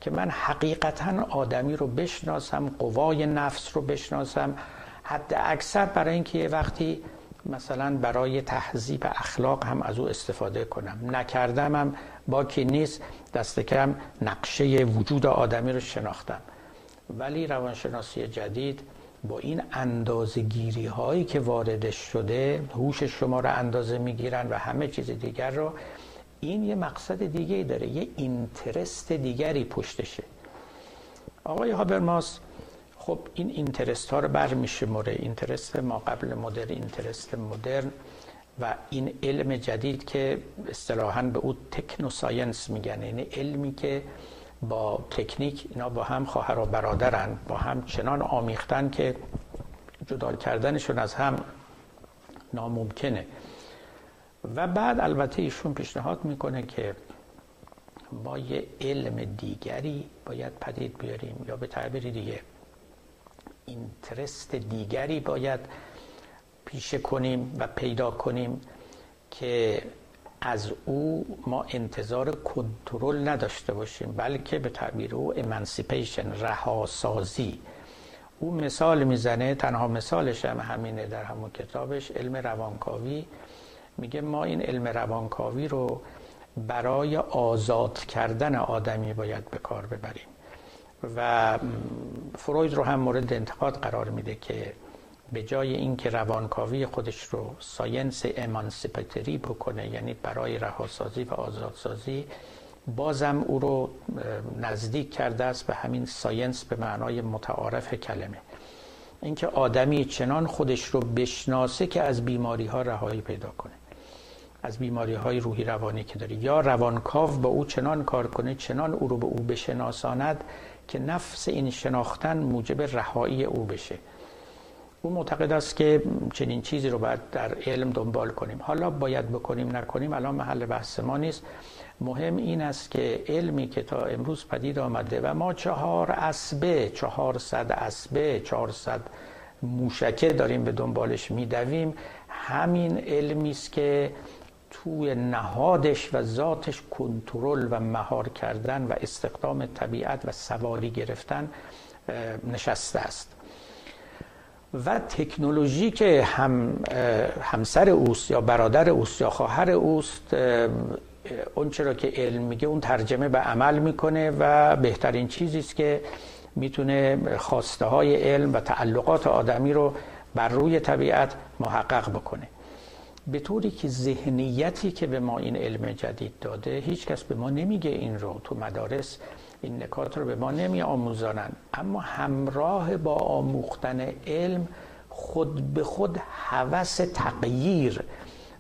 [SPEAKER 1] که من حقیقتا آدمی رو بشناسم قوای نفس رو بشناسم. حد اکثر برای اینکه یه وقتی مثلا برای تهذیب اخلاق هم از او استفاده کنم. نکردم هم با که نیست. دست کم نقشه وجود آدمی رو شناختم. ولی روانشناسی جدید با این اندازه هایی که واردش شده هوش شما رو اندازه می‌گیرن و همه چیز دیگر رو این یه مقصد دیگه داره یه اینترست دیگری پشتشه. آقای هابرماس خب این اینترست ها رو برمیشمره اینترست ما قبل مدرن اینترست مدرن و این علم جدید که اصطلاحا به او تکنو ساینس میگن یعنی علمی که با تکنیک اینا با هم خواهر و برادرن با هم چنان آمیختن که جدا کردنشون از هم ناممکنه. و بعد البته ایشون پیشنهاد می‌کنه که ما یه علم دیگری باید پدید بیاریم یا به تعبیر دیگه اینترست دیگری باید پیشه کنیم و پیدا کنیم که از او ما انتظار کنترل نداشته باشیم بلکه به تعبیر او امانسیپیشن رهاسازی. او مثال می‌زنه تنها مثالش هم همینه در همون کتابش علم روانکاوی. میگه ما این علم روانکاوی رو برای آزاد کردن آدمی باید به کار ببریم. و فروید رو هم مورد انتقاد قرار میده که به جای اینکه روانکاوی خودش رو science emancipatory بکنه یعنی برای رهاسازی و آزادسازی بازم او رو نزدیک کرده است به همین science به معنای متعارف کلمه. اینکه آدمی چنان خودش رو بشناسه که از بیماری ها رهایی پیدا کنه. از بیماری های روحی روانی که داره یا روانکاو با او چنان کار کنه چنان او رو به او بشناساند که نفس این شناختن موجب رهایی او بشه. او معتقد است که چنین چیزی رو باید در علم دنبال کنیم. حالا باید بکنیم نکنیم الان محل بحث ما نیست. مهم این است که علمی که تا امروز پدید آمده و ما چهار اسبه چهارصد اسبه چهارصد موشکه داریم به دنبالش میدویم همین علمی است که توی نهادش و ذاتش کنترل و مهار کردن و استخدام طبیعت و سواری گرفتن نشسته است. و تکنولوژی که هم همسر اوست یا برادر اوست یا خواهر اوست اون چرا که علم میگه اون ترجمه به عمل می‌کنه و بهترین چیزی است که می‌تونه خواسته های علم و تعلقات آدمی رو بر روی طبیعت محقق بکنه. به طوری که ذهنیتی که به ما این علم جدید داده هیچ کس به ما نمیگه این رو تو مدارس این نکات رو به ما نمی آموزانن. اما همراه با آموختن علم خود به خود هوس تغییر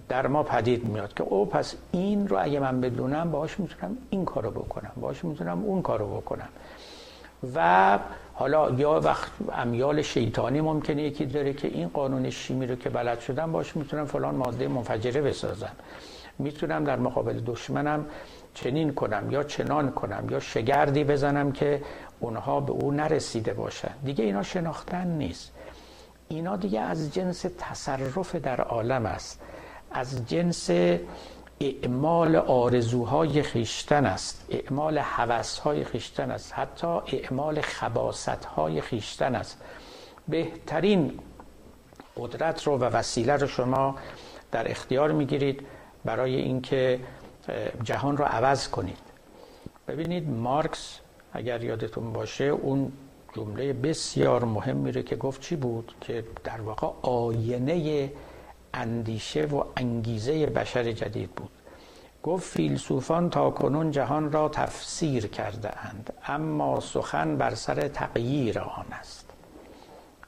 [SPEAKER 1] در ما پدید میاد که او پس این رو اگه من بدونم باهاش می‌تونم این کارو بکنم باهاش می‌تونم اون کارو بکنم. و حالا یا وقت امیال شیطانی ممکنه یکی داره که این قانون شیمی رو که بلد شدم باش می‌تونم فلان ماده منفجره بسازم. می‌تونم در مقابل دشمنم چنین کنم یا چنان کنم یا شگردی بزنم که اونها به او نرسیده باشن. دیگه اینا شناختن نیست. اینا دیگه از جنس تصرف در عالم است. از جنس اعمال آرزوهای خیشتن است. اعمال حوثهای خیشتن است. حتی اعمال خباستهای خیشتن است. بهترین قدرت رو و وسیله رو شما در اختیار می‌گیرید برای اینکه جهان رو عوض کنید. ببینید مارکس اگر یادتون باشه اون جمله بسیار مهمی رو که گفت چی بود؟ که در واقع آینه اندیشه و انگیزه بشر جدید بود. گفت فیلسوفان تا کنون جهان را تفسیر کرده اند اما سخن بر سر تغییر آن است.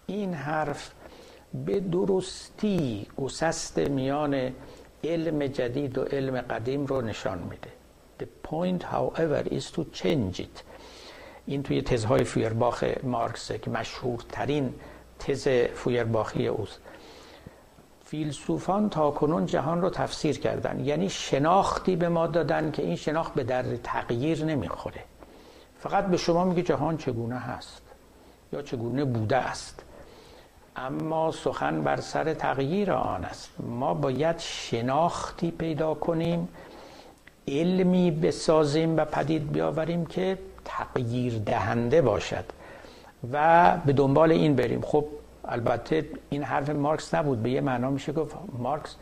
[SPEAKER 1] این حرف به درستی گسست میان علم جدید و علم قدیم رو نشان میده. The point however is to change it. این توی تزهای فویرباخ مارکسه که مشهورترین تز فویرباخی اوست. فیلسوفان تا کنون جهان رو تفسیر کردن. یعنی شناختی به ما دادن که این شناخت به در تغییر نمی‌خوره. فقط به شما میگه جهان چگونه هست یا چگونه بوده است. اما سخن بر سر تغییر آن است. ما باید شناختی پیدا کنیم علمی بسازیم و پدید بیاوریم که تغییر دهنده باشد و به دنبال این بریم. خب البته این حرف مارکس نبود. به یه معنا میشه گفت مارکس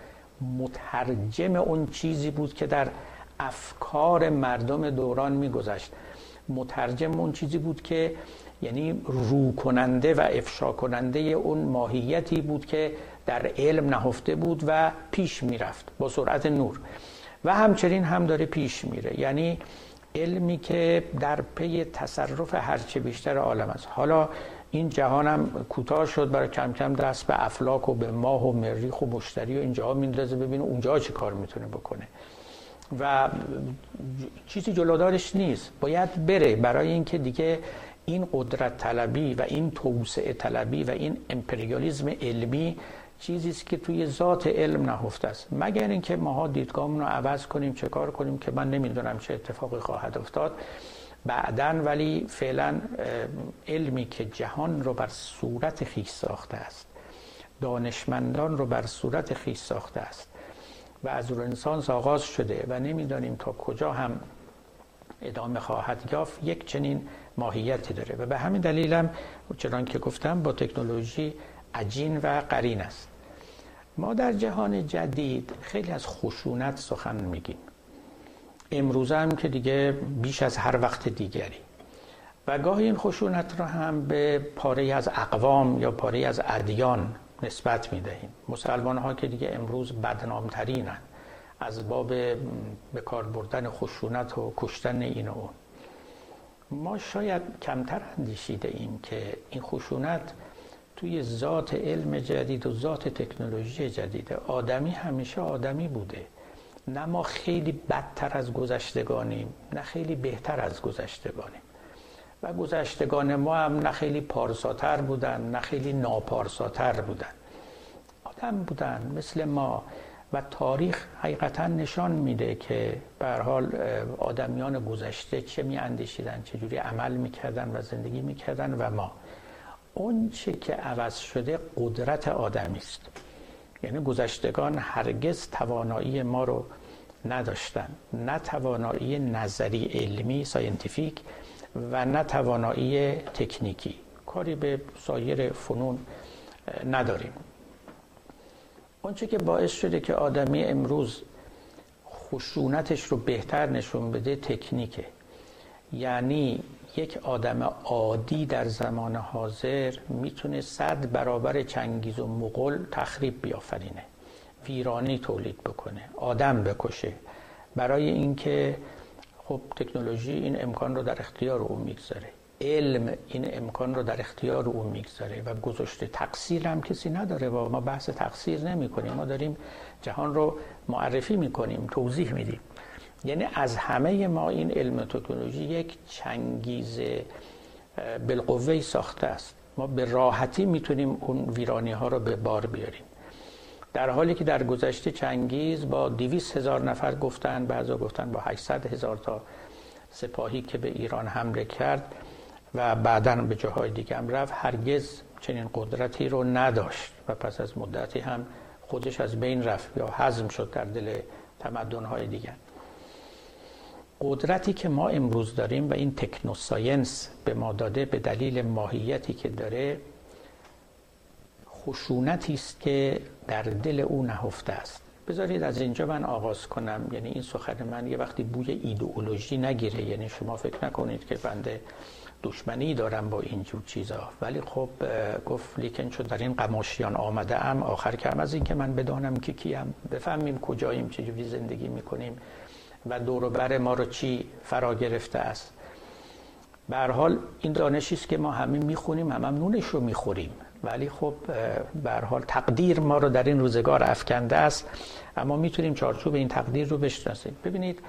[SPEAKER 1] مترجم اون چیزی بود که در افکار مردم دوران میگذشت. مترجم اون چیزی بود که یعنی رو کننده و افشا کننده اون ماهیتی بود که در علم نهفته بود و پیش می‌رفت با سرعت نور. و همچنین هم داره پیش میره. یعنی علمی که در پی تصرف هرچه بیشتر عالم است. حالا این جهانم کوتاه شد برای کم کم دست به افلاک و به ماه و مریخ و مشتری و اینجا میندازه ببینه اونجا چه کار می‌تونه بکنه. و چیزی جلودارش نیست. باید بره برای اینکه دیگه این قدرت طلبی و این توسعه طلبی و این امپریالیزم علمی چیزی است که توی ذات علم نهفته است. مگر اینکه ماها دیدگاهمون رو عوض کنیم چه کار کنیم که من نمی‌دونم چه اتفاقی خواهد افتاد. بعدا ولی فعلا علمی که جهان رو بر صورت خیش ساخته است. دانشمندان رو بر صورت خیش ساخته است. و از انسان آغاز شده و نمی‌دانیم تا کجا هم ادامه خواهد یافت. یک چنین ماهیتی داره. و به همین دلیلم چنان که گفتم با تکنولوژی عجین و قرین است. ما در جهان جدید خیلی از خشونت سخن میگیم. امروز هم که دیگه بیش از هر وقت دیگری. و گاهی این خشونت را هم به پاره از اقوام یا پاره از ادیان نسبت می‌دهیم. مسلمان ها که دیگه امروز بدنامترینن از باب به کار بردن خشونت و کشتن این و اون. ما شاید کمتر اندیشیده ایم که این خشونت توی ذات علم جدید و ذات تکنولوژی جدید آدمی همیشه آدمی بوده. نه ما خیلی بدتر از گذشتگانیم نه خیلی بهتر از گذشتگانیم. و گذشتگان ما هم نه خیلی پارساتر بودن نه خیلی ناپارساتر بودن. آدم بودن مثل ما. و تاریخ حقیقتا نشان میده که به حال آدمیان گذشته چه می اندیشیدن چه جوری عمل می‌کردن و زندگی می‌کردن و ما. اون چه که عوض شده قدرت آدمی است یعنی گذشتگان هرگز توانایی ما رو نداشتن. نه توانایی نظری علمی scientific و نه توانایی تکنیکی. کاری به سایر فنون نداریم. اونچه که باعث شده که آدمی امروز خشونتش رو بهتر نشون بده تکنیکه. یعنی یک آدم عادی در زمان حاضر می‌تونه صد برابر چنگیز و مغل تخریب بیافرینه ویرانی تولید بکنه آدم بکشه. برای اینکه خب تکنولوژی این امکان رو در اختیار او می‌گذاره. علم این امکان رو در اختیار او می‌گذاره و گذاشته تقصیر هم کسی نداره. و ما بحث تقصیر نمی کنیم ما داریم جهان رو معرفی می‌کنیم توضیح میدیم. یعنی از همه ما این علم تکنولوژی یک چنگیز بالقوه ساخته است. ما به راحتی می‌تونیم اون ویرانی ها رو به بار بیاریم. در حالی که در گذشته چنگیز با دیویس هزار نفر گفتن بعضا گفتن با 800 هزار تا سپاهی که به ایران حمله کرد و بعدا به جاهای دیگه هم رفت هرگز چنین قدرتی رو نداشت و پس از مدتی هم خودش از بین رفت یا حزم شد در دل تمدنهای دیگر. قدرتی که ما امروز داریم و این تکنوساینس به ما داده به دلیل ماهیتی که داره خشونتی است که در دل او نهفته است. بذارید از اینجا من آغاز کنم. یعنی این سخن من یه وقتی بوی ایدئولوژی نگیره. یعنی شما فکر نکنید که بنده دشمنی دارم با اینجور چیزا. ولی خب گفت لیکن چون در این قماشیان آمده ام آخر کم از این که من بدانم که کیم. بفهمیم کجاییم چجوری زندگی می‌کنیم. و دور بر ما رو چی فرا گرفته است. به حال این دانشی است که ما همه می‌خونیم هم, هم نونش رو می‌خوریم. ولی خب به حال تقدیر ما رو در این روزگار افکنده است. اما می‌تونیم چارچوب این تقدیر رو بشناسیم. ببینید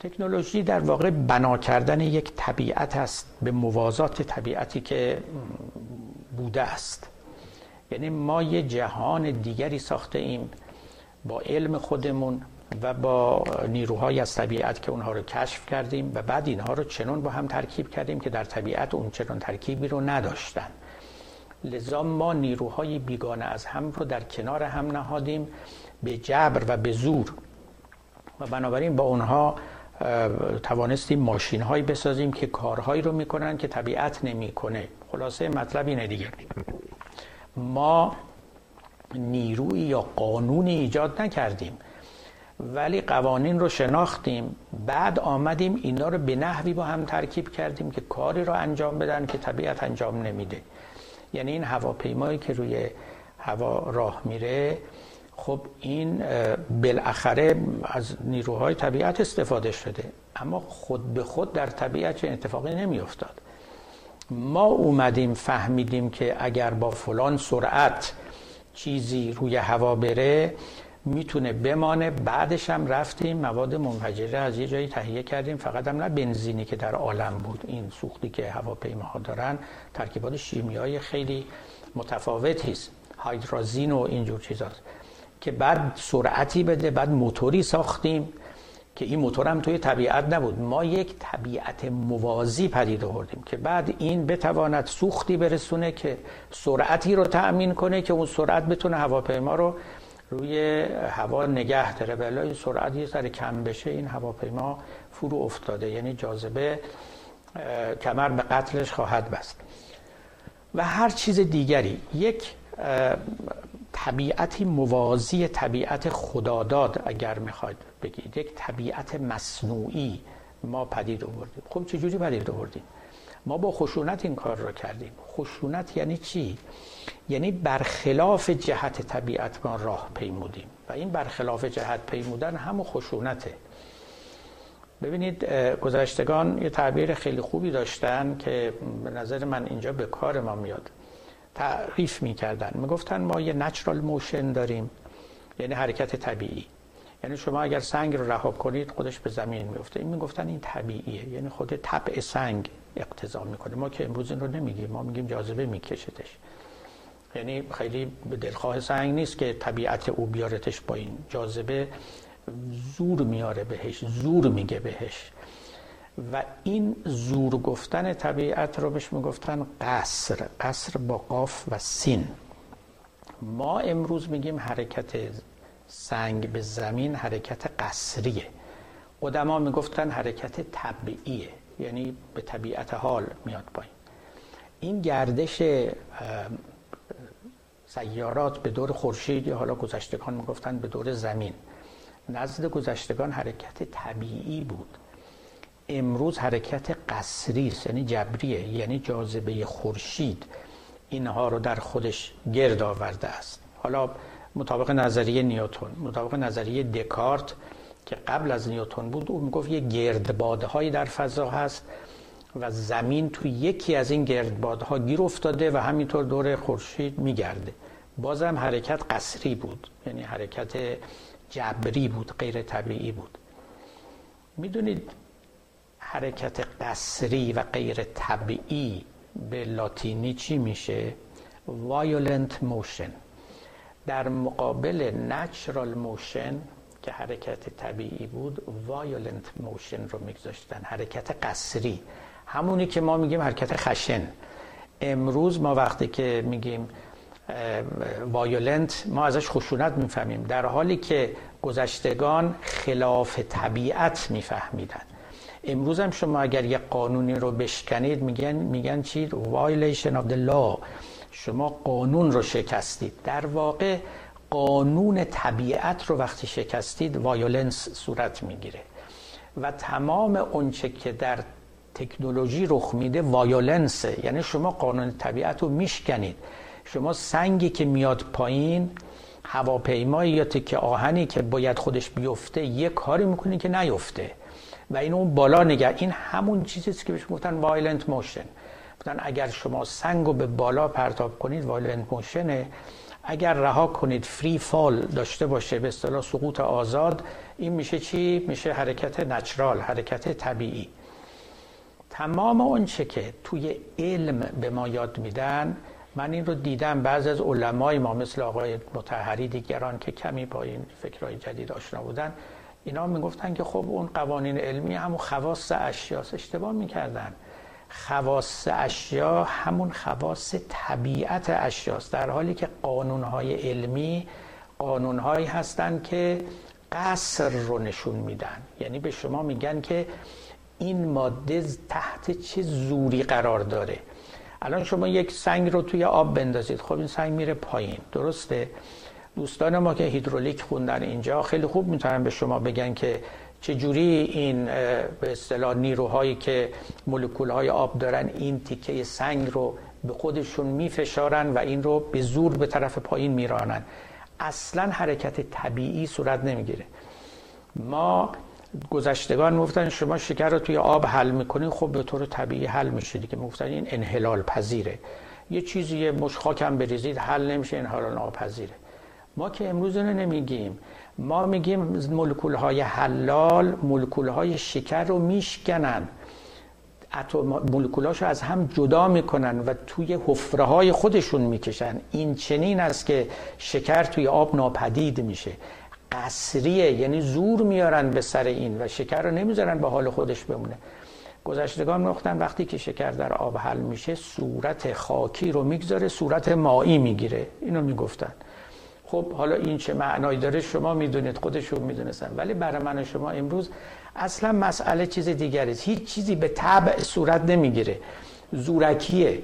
[SPEAKER 1] تکنولوژی در واقع بنا کردن یک طبیعت است به موازات طبیعتی که بوده است. یعنی ما یه جهان دیگری ساخته ایم با علم خودمون و با نیروهای از طبیعت که اونها رو کشف کردیم و بعد اینها رو چنون با هم ترکیب کردیم که در طبیعت اون چنون ترکیبی رو نداشتن. لذا ما نیروهای بیگانه از هم رو در کنار هم نهادیم به جبر و به زور. و بنابراین با اونها توانستیم ماشین هایی بسازیم که کارهایی رو می‌کنن که طبیعت نمی‌کنه. خلاصه مطلب اینه دیگه. ما نیروی یا قانونی ایجاد نکردیم. ولی قوانین رو شناختیم. بعد آمدیم اینا رو به نحوی با هم ترکیب کردیم که کاری رو انجام بدن که طبیعت انجام نمیده. یعنی این هواپیمایی که روی هوا راه میره خب این بالاخره از نیروهای طبیعت استفاده شده. اما خود به خود در طبیعت چه اتفاقی نمیافتاد. ما اومدیم فهمیدیم که اگر با فلان سرعت چیزی روی هوا بره می‌تونه بمانه. بعدش هم رفتیم مواد منفجره از یه جایی تهیه کردیم. فقط هم نه بنزینی که در عالم بود. این سوختی که هواپیماها دارن ترکیبات شیمیایی خیلی متفاوتی است. هایدرازین و اینجور چیزاست که بعد سرعتی بده بعد موتوری ساختیم که این موتور هم توی طبیعت نبود. ما یک طبیعت موازی پدید آوردیم که بعد این بتواند سوختی برسونه که سرعتی رو تأمین کنه که اون سرعت بتونه هواپیما رو روی هوا نگه داره. بلا سرعت یه سر کم بشه این هواپیما فرو افتاده. یعنی جاذبه کمر به قتلش خواهد بست. و هر چیز دیگری یک طبیعتی موازی طبیعت خداداد اگر می‌خواید بگید. یک طبیعت مصنوعی ما پدید آوردیم. خب چجوری پدید آوردیم؟ ما با خشونت این کار رو کردیم. خشونت یعنی چی؟ یعنی برخلاف جهت طبیعت ما راه پیمودیم. و این برخلاف جهت پیمودن هم خشونته. ببینید گذشتگان یه تعبیر خیلی خوبی داشتن که به نظر من اینجا به کار ما میاد. تعریف می‌کردن. می‌گفتن ما یه نچرال موشن داریم یعنی حرکت طبیعی. یعنی شما اگر سنگ رو رها کنید خودش به زمین میفته این می‌گفتن این طبیعیه. یعنی خود طبع سنگ اقتضا می‌کنه. ما که امروز این رو نمیگیم ما میگیم جاذبه میکشدش یعنی خیلی به دلخواه سنگ نیست که طبیعت او بیارتش با این جاذبه زور میاره بهش زور میگه بهش. و این زور گفتن طبیعت رو بهش می‌گفتن قصر قصر با قاف و سین. ما امروز میگیم حرکت سنگ به زمین حرکت قصریه. قدما می‌گفتن حرکت طبیعیه یعنی به طبیعت حال میاد پایین. این گردش سیارات به دور خورشید یا حالا گذشتگان می‌گفتن به دور زمین. نزد گذشتگان حرکت طبیعی بود. امروز حرکت قصری است یعنی جبریه یعنی جاذبه خورشید. اینها رو در خودش گرد آورده است. حالا مطابق نظریه نیوتن مطابق نظریه دکارت که قبل از نیوتن بود او می‌گفت یه گردبادهایی در فضا هست و زمین تو یکی از این گردبادها گیر افتاده و همینطور دور خورشید میگرده. بازم حرکت قصری بود. یعنی حرکت جبری بود غیر طبیعی بود. می‌دونید حرکت قصری و غیر طبیعی به لاتینی چی میشه؟ Violent motion. در مقابل natural motion که حرکت طبیعی بود violent motion رو میگذاشتن. حرکت قصری. همونی که ما میگیم حرکت خشن. امروز ما وقتی که میگیم violent ما ازش خشونت می‌فهمیم. در حالی که گذشتگان خلاف طبیعت میفهمیدن. امروز هم شما اگر یه قانونی رو بشکنید میگن میگن چی؟ Violation of the law. شما قانون رو شکستید. در واقع قانون طبیعت رو وقتی شکستید violence صورت می‌گیره. و تمام اونچه که در تکنولوژی رخ میده violence ه یعنی شما قانون طبیعت رو میشکنید. شما سنگی که میاد پایین هواپیمایی یا تکه آهنی که باید خودش بیفته یه کاری می‌کنی که نیفته. و این اون بالا نگه این همون چیزیست که بهش گفتن violent motion گفتن اگر شما سنگ رو به بالا پرتاب کنید violent motion ه اگر رها کنید free fall داشته باشه به اصطلاح سقوط آزاد این میشه چی؟ میشه حرکت نچرال حرکت طبیعی. تمام اون چه که توی علم به ما یاد میدن من این رو دیدم. بعض از علمای ما مثل آقای متحری دیگران که کمی با این فکرهای جدید آشنا بودن اینا می‌گفتن که خب اون قوانین علمی همون خواص اشیاس اشتباه می‌کردن. خواص اشیا همون خواص طبیعت اشیاست در حالی که قانونهای علمی قانونهایی هستند که قصر رو نشون میدن. یعنی به شما میگن که این ماده تحت چه زوری قرار داره؟ الان شما یک سنگ رو توی آب بندازید. خب این سنگ میره پایین. درسته؟ دوستان ما که هیدرولیک خوندن اینجا خیلی خوب می‌تونن به شما بگن که چجوری این به اصطلاح نیروهایی که مولکول های آب دارن این تیکه سنگ رو به خودشون میفشارن و این رو به زور به طرف پایین میرانن. اصلا حرکت طبیعی صورت نمی‌گیره. ما گذشتگان گفتن شما شکر رو توی آب حل می‌کنین خب به طور طبیعی حل میشه. دیگه گفتن این انحلال پذیره. یه چیزی مش خاکم بریزید حل نمیشه انحلال ناپذیره. ما که امروز رو نمیگیم. ما میگیم مولکول های حلال مولکول های شکر رو میشکنن. مولکولاشو از هم جدا می‌کنن و توی حفره های خودشون می‌کشن. این چنین است که شکر توی آب ناپدید میشه. قصریه یعنی زور میارن به سر این و شکر رو نمی‌ذارن به حال خودش بمونه. گذشتگان می‌گفتن وقتی که شکر در آب حل میشه صورت خاکی رو می‌گذاره صورت مایی می‌گیره. اینو می‌گفتن. خب حالا این چه معنایی داره شما می‌دونید خودشون می‌دونستن. ولی برای من شما امروز اصلا مسئله چیز دیگری هیچ چیزی به طبع صورت نمی‌گیره. زورکیه.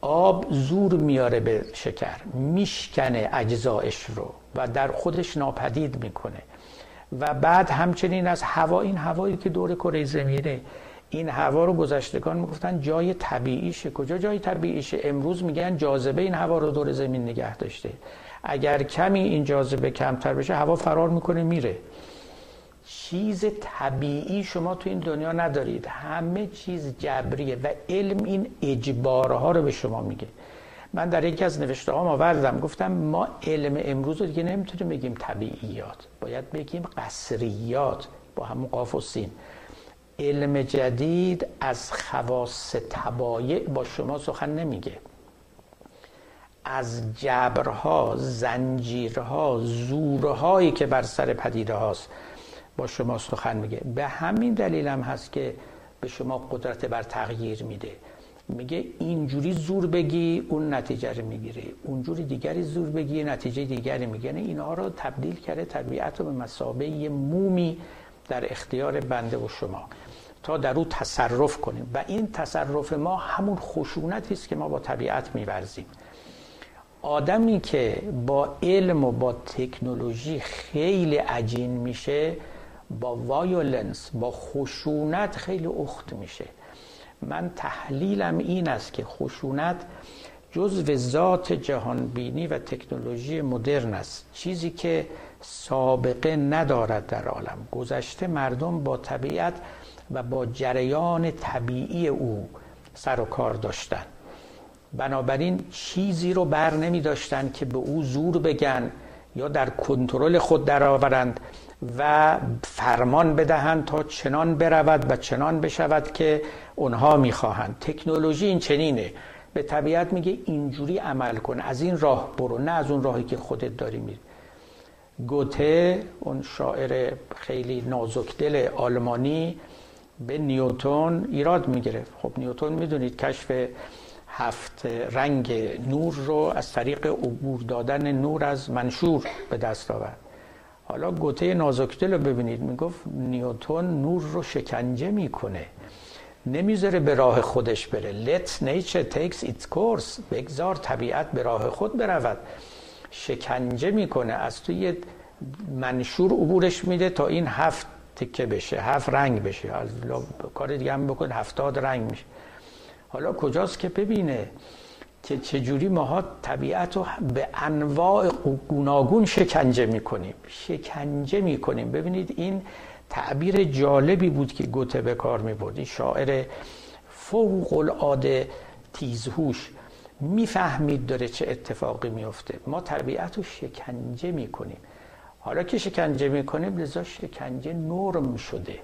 [SPEAKER 1] آب زور میاره به شکر میشکنه اجزایش رو و در خودش ناپدید می‌کنه. و بعد همچنین از هوا این هوایی که دور کره زمینه این هوا رو گذشتگان می‌گفتن جای طبیعیشه. کجا جای طبیعیشه؟ امروز میگن جاذبه این هوا رو دور زمین نگه داشته. اگر کمی این جاذبه کمتر بشه هوا فرار می‌کنه میره. چیز طبیعی شما تو این دنیا ندارید. همه چیز جبریه و علم این اجبارها رو به شما میگه. من در یکی از نوشته ها آوردم. گفتم ما علم امروز رو دیگه نمی‌تونیم بگیم طبیعیات. باید بگیم قصریات با همون قاف و سین. علم جدید از خواص تبایع با شما سخن نمیگه. از جبرها زنجیرها زورهایی که بر سر پدیده هاست. با شما سخن میگه. به همین دلیل هم هست که به شما قدرت بر تغییر میده. میگه اینجوری زور بگی اون نتیجه رو می‌گیره اونجوری دیگری زور بگی نتیجه دیگری میگه. یعنی اینها رو تبدیل کرده طبیعت رو به مسابه یه مومی در اختیار بنده و شما. تا در او تصرف کنیم. و این تصرف ما همون خشونتی است که ما با طبیعت میورزیم. آدمی که با علم و با تکنولوژی خیلی عجین میشه با وایولنس با خشونت خیلی اخت میشه. من تحلیلم این است که خشونت جزو ذات جهانبینی و تکنولوژی مدرن است. چیزی که سابقه ندارد در عالم. گذشته مردم با طبیعت و با جریان طبیعی او سر و کار داشتن. بنابراین چیزی رو بر نمی داشتن که به او زور بگن یا در کنترل خود درآورند و فرمان بدهند تا چنان برود و چنان بشود که اونها می‌خواهند. تکنولوژی این چنینه. به طبیعت میگه اینجوری عمل کن. از این راه برو نه از اون راهی که خودت داری میری. گوته اون شاعر خیلی نازکدل آلمانی به نیوتون ایراد می‌گرفت. خب نیوتون می‌دونید کشف هفت رنگ نور رو از طریق عبور دادن نور از منشور به دست آورد. حالا گوته نازکدل رو ببینید می‌گفت نیوتون نور رو شکنجه می‌کنه. نمی‌ذاره به راه خودش بره. Let nature takes its course. بگذار طبیعت به راه خود برود. شکنجه می‌کنه. از توی منشور عبورش میده تا این هفت تکه بشه. هفت رنگ بشه. از کار دیگه هم بکن. هفتاد رنگ میشه. حالا کجاست که ببینه؟ که چجوری ماها طبیعت رو به انواع گوناگون شکنجه می‌کنیم. شکنجه می‌کنیم. ببینید این تعبیر جالبی بود که گوته به کار می‌برد. این شاعر فوق العاده تیزهوش می‌فهمید داره چه اتفاقی میفته ما طبیعت رو شکنجه می‌کنیم. حالا که شکنجه می‌کنیم لذا شکنجه نرم شده.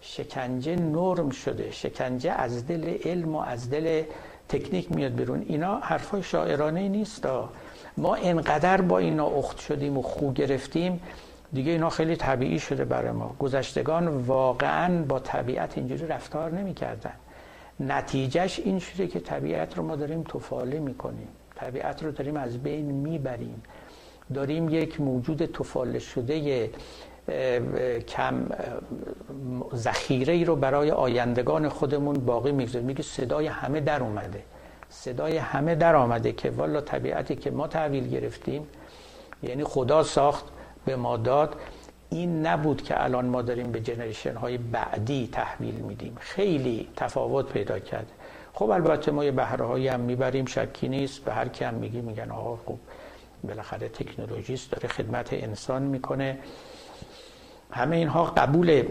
[SPEAKER 1] شکنجه نرم شده. شکنجه از دل علم و از دل تکنیک میاد بیرون. اینا حرفای شاعرانه نیست. ما انقدر با اینا اخت شدیم و خو گرفتیم دیگه اینا خیلی طبیعی شده برای ما. گذشتگان واقعا با طبیعت اینجوری رفتار نمی‌کردن. نتیجهش این شده که طبیعت رو ما داریم تفاله می‌کنیم. طبیعت رو داریم از بین می‌بریم. داریم یک موجود تفاله شده کم ذخیره ای رو برای آیندگان خودمون باقی می‌گذاریم. میگه صدای همه در اومده. صدای همه در آمده که والا طبیعتی که ما تحویل گرفتیم یعنی خدا ساخت به ما داد. این نبود که الان ما داریم به جنریشن های بعدی تحویل میدیم. خیلی تفاوت پیدا کرده خب البته ما یه بهره هایی هم می‌بریم. شکی نیست. به هر کی هم میگی میگن آقا خب بالاخره تکنولوژیست داره خدمت انسان می‌کنه. همه اینها قبوله.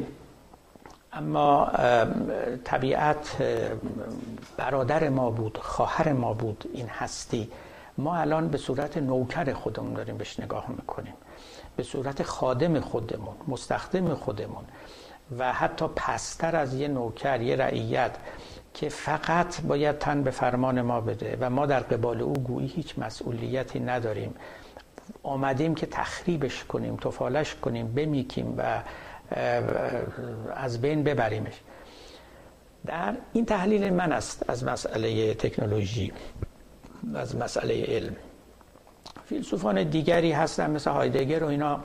[SPEAKER 1] اما طبیعت برادر ما بود خواهر ما بود این هستی. ما الان به صورت نوکر خودمون داریم بهش نگاه می‌کنیم. به صورت خادم خودمون مستخدم خودمون. و حتی پستر از یه نوکر یه رعیت که فقط باید تن به فرمان ما بده و ما در قبال او گویی هیچ مسئولیتی نداریم. آمدیم که تخریبش کنیم تفالش کنیم بمیکیم و از بین ببریمش. در این تحلیل من است از مسئله تکنولوژی از مسئله علم. فیلسوفان دیگری هستن مثل هایدگر و اینا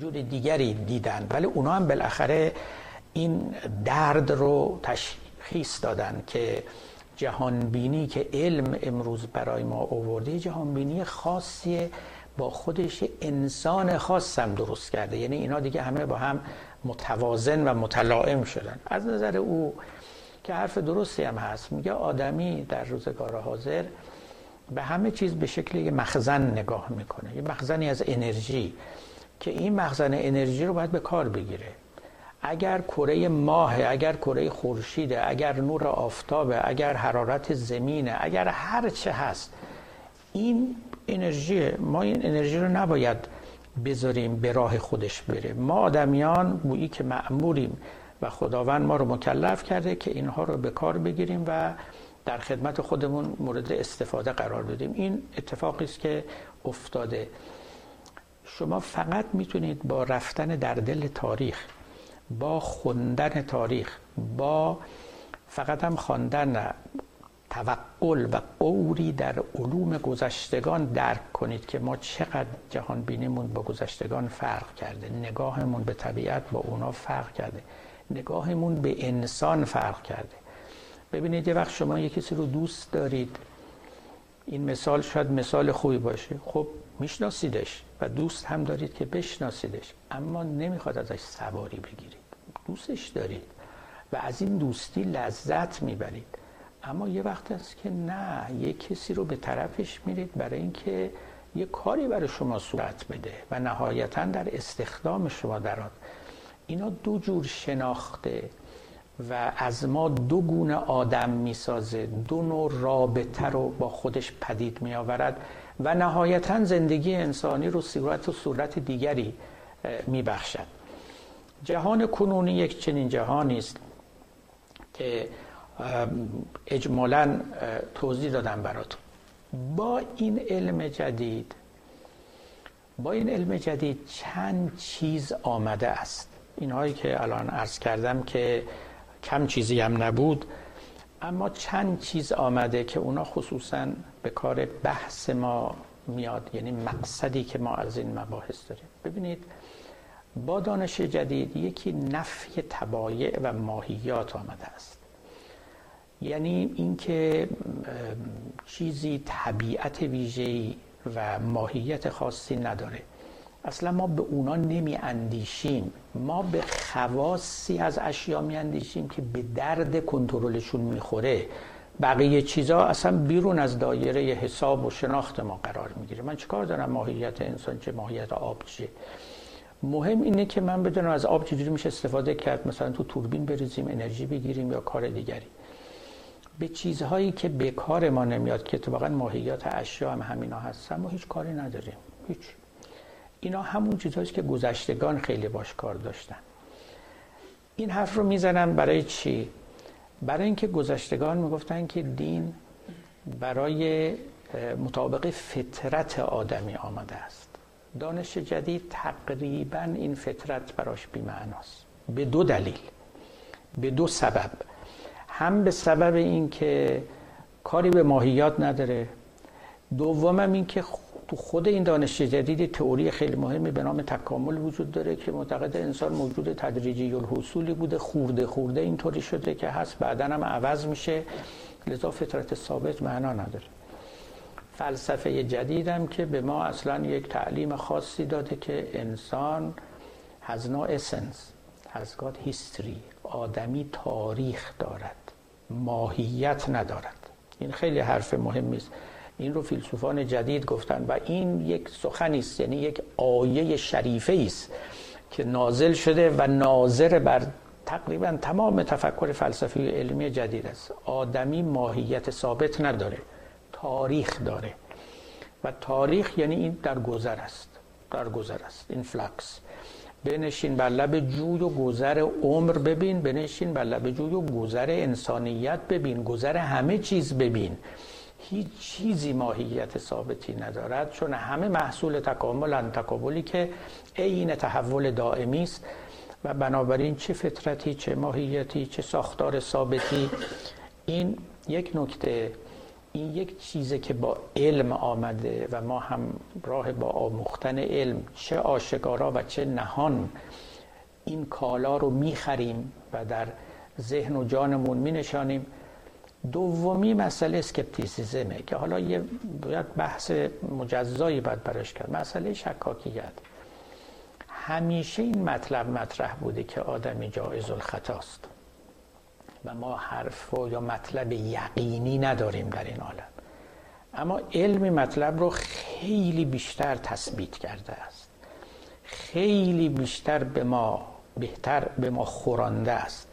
[SPEAKER 1] جور دیگری دیدن ولی اونا هم بالاخره این درد رو تشخیص دادن که جهانبینی که علم امروز برای ما آورده جهانبینی خاصی با خودش انسان خاصم درست کرده. یعنی اینا دیگه همه با هم متوازن و متلائم شدن. از نظر او که حرف درستی هم هست. میگه آدمی در روزگار حاضر به همه چیز به شکل یه مخزن نگاه می‌کنه. یه مخزنی از انرژی. که این مخزن انرژی رو باید به کار بگیره. اگر کره ماه اگر کره خورشیده اگر نور آفتابه اگر حرارت زمینه اگر هر چه هست این انرژی ما این انرژی رو نباید بذاریم به راه خودش بره. ما آدمیان گویی که معموریم و خداوند ما رو مکلف کرده که اینها رو به کار بگیریم و در خدمت خودمون مورد استفاده قرار بدیم. این اتفاقی است که افتاده. شما فقط می‌تونید با رفتن در دل تاریخ با خوندن تاریخ با فقط هم خواندن توقل و قوری در علوم گذشتگان درک کنید که ما چقدر جهان بینیمون با گذشتگان فرق کرده. نگاهمون به طبیعت با اونا فرق کرده. نگاهمون به انسان فرق کرده. ببینید یه وقت شما یه کسی رو دوست دارید. این مثال شاید مثال خوبی باشه. خب میشناسیدش و دوست هم دارید که بشناسیدش اما نمی‌خواد ازش سواری بگیرید دوستش دارید و از این دوستی لذت می‌برید. اما یه وقت است که نه یه کسی رو به طرفش میرید برای اینکه یه کاری برای شما صورت بده و نهایتا در استخدام شما درات اینا دو جور شناخته و از ما دو گونه آدم می‌سازه. دو نوع رابطه رو با خودش پدید می آورد و نهایتا زندگی انسانی رو صورت و صورت دیگری می بخشد جهان کنونی یک چنین جهانی است که اجمالا توضیح دادم براتون. با این علم جدید با این علم جدید چند چیز آمده است. اینهایی که الان عرض کردم که کم چیزی هم نبود اما چند چیز آمده که اونا خصوصا به کار بحث ما میاد یعنی مقصدی که ما از این مباحث داریم. ببینید با دانش جدید یکی نفی تبایع و ماهیات آمده است. یعنی اینکه چیزی طبیعت ویژه‌ای و ماهیت خاصی نداره. اصلا ما به اونا نمی اندیشیم. ما به خواصی از اشیا می اندیشیم که به درد کنترلشون می‌خوره. بقیه چیزا اصلا بیرون از دایره حساب و شناخت ما قرار می‌گیره. من چیکار دارم؟ ماهیت انسان چه؟ ماهیت آب چه؟ مهم اینه که من بدونم از آب چجوری میشه استفاده کرد. مثلا تو توربین بریزیم انرژی بگیریم یا کار دیگری. به چیزهایی که به کار ما نمیاد که اتفاقا ماهیت اشیا هم همینا هستن ما هیچ کاری نداریم. هیچ. اینا همون چیزهایی که گذشتگان خیلی باش کار داشتن. این حرف رو می‌زنم برای چی؟ برای اینکه گذشتگان می‌گفتن که دین برای مطابق فطرت آدمی آمده است. دانش جدید تقریبا این فطرت براش بیمعناست. به دو دلیل به دو سبب. هم به سبب اینکه کاری به ماهیات نداره. دومم این که تو خود این دانش جدید تئوری خیلی مهمی به نام تکامل وجود داره که معتقد انسان موجود تدریجی الحصولی بوده خورده خورده اینطوری شده که هست. بعدا هم عوض میشه. لذا فطرت ثابت معنا نداره. فلسفه جدیدم که به ما اصلا یک تعلیم خاصی داده که انسان has no essence has got history آدمی تاریخ دارد ماهیت ندارد. این خیلی حرف مهمی است این رو فیلسوفان جدید گفتن و این یک سخنی است یعنی یک آیه شریفه است که نازل شده و ناظر بر تقریبا تمام تفکر فلسفی و علمی جدید است. آدمی ماهیت ثابت نداره. تاریخ داره. و تاریخ یعنی این در گذر است. در گذر است. این فلکس. بنشین بر لب جوی و گذر عمر ببین. بنشین بر لب جوی و گذر انسانیت ببین. گذر همه چیز ببین. هیچ چیزی ماهیت ثابتی ندارد چون همه محصول تکامل تکاملی که عین تحول دائمی است. و بنابراین چه فطرتی چه ماهیتی چه ساختار ثابتی. این یک نکته. این یک چیزه که با علم آمده و ما هم راه با آموختن علم چه آشکارا و چه نهان این کالا رو می‌خریم و در ذهن و جانمون مینشانیم. دومی مسئله اسکپتیسیزمه که حالا یه باید بحث مجزایی باید براش کرد. مسئله شکاکیت. همیشه این مطلب مطرح بوده که آدمی جایز الخطاست. و ما حرف و یا مطلب یقینی نداریم در این عالم. اما علم مطلب رو خیلی بیشتر تثبیت کرده است. خیلی بیشتر به ما بهتر به ما خورانده است.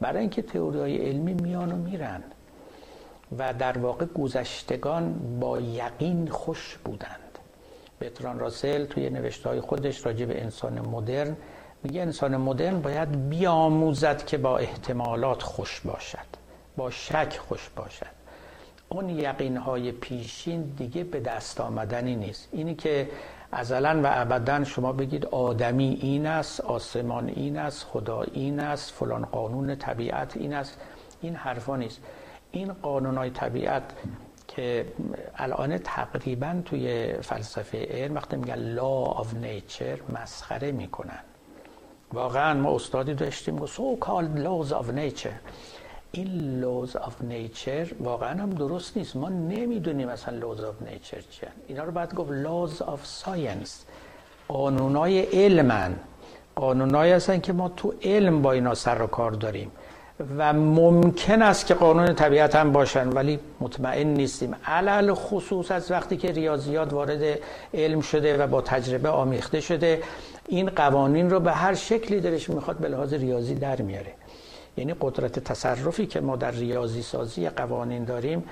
[SPEAKER 1] برای اینکه تئوری های علمی میان و میرن و در واقع گذشتگان با یقین خوش بودند. بتران راسل توی نوشته های خودش راجع به انسان مدرن میگه انسان مدرن باید بیاموزد که با احتمالات خوش باشد با شک خوش باشد. اون یقین های پیشین دیگه به دست آمدنی نیست. اینی که ازلا و ابدا شما بگید آدمی این است آسمان این است خدا این است فلان قانون طبیعت این است این حرفا نیست. این قانون های طبیعت که الان تقریبا توی فلسفه علم وقتی میگن law of nature مسخره می‌کنن. واقعا ما استادی داشتیم. و so called laws of nature. این laws of nature واقعا هم درست نیست. ما نمی‌دونیم اصلا laws of nature چیه اینا رو باید گفت laws of science. قانونای علمن قانونایی هستن که ما تو علم با اینا سر و کار داریم. و ممکن است که قانون طبیعت هم باشن ولی مطمئن نیستیم. علل خصوص از وقتی که ریاضیات وارد علم شده و با تجربه آمیخته شده. این قوانین رو به هر شکلی درش می‌خواد به لحاظ ریاضی در میاره. یعنی قدرت تصرفی که ما در ریاضی سازی قوانین داریم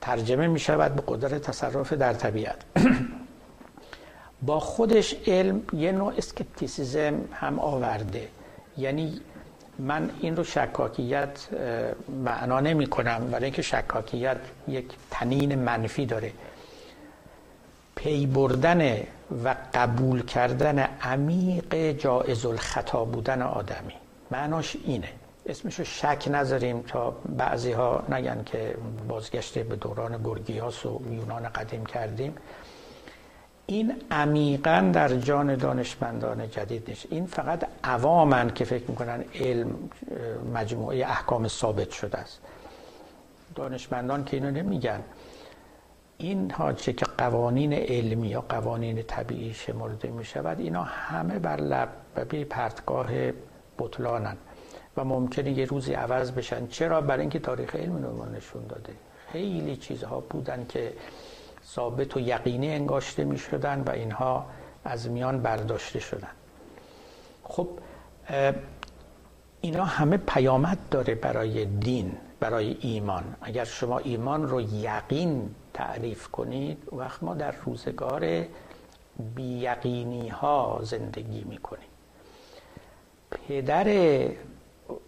[SPEAKER 1] ترجمه می شود به قدرت تصرف در طبیعت. با خودش علم یه نوع skepticism هم آورده. یعنی من این رو شکاکیت معنا نمی کنم ولی اینکه شکاکیت یک تنین منفی داره. پی بردن و قبول کردن عمیق جائز الخطا بودن آدمی. معناش اینه. اسمشو شک نذاریم تا بعضی ها نگن که بازگشته به دوران گرگیاس و یونان قدیم کردیم. این عمیقا در جان دانشمندان جدید نیست. این فقط عوامن که فکر می‌کنن علم مجموعه احکام ثابت شده است. دانشمندان که اینو نمیگن. این ها چه که قوانین علمی یا قوانین طبیعی شمرده می شود اینا همه بر لب بی پرتگاه بطلانن و ممکنه یه روزی عوض بشن. چرا؟ برای اینکه تاریخ علم رو نشون داده. خیلی چیزها بودن که ثابت و یقینی انگاشته می شدن و اینها از میان برداشته شدن. خب اینا همه پیامد داره برای دین برای ایمان. اگر شما ایمان رو یقین تعریف کنید وقت ما در روزگار بیقینی ها زندگی می‌کنیم. پدر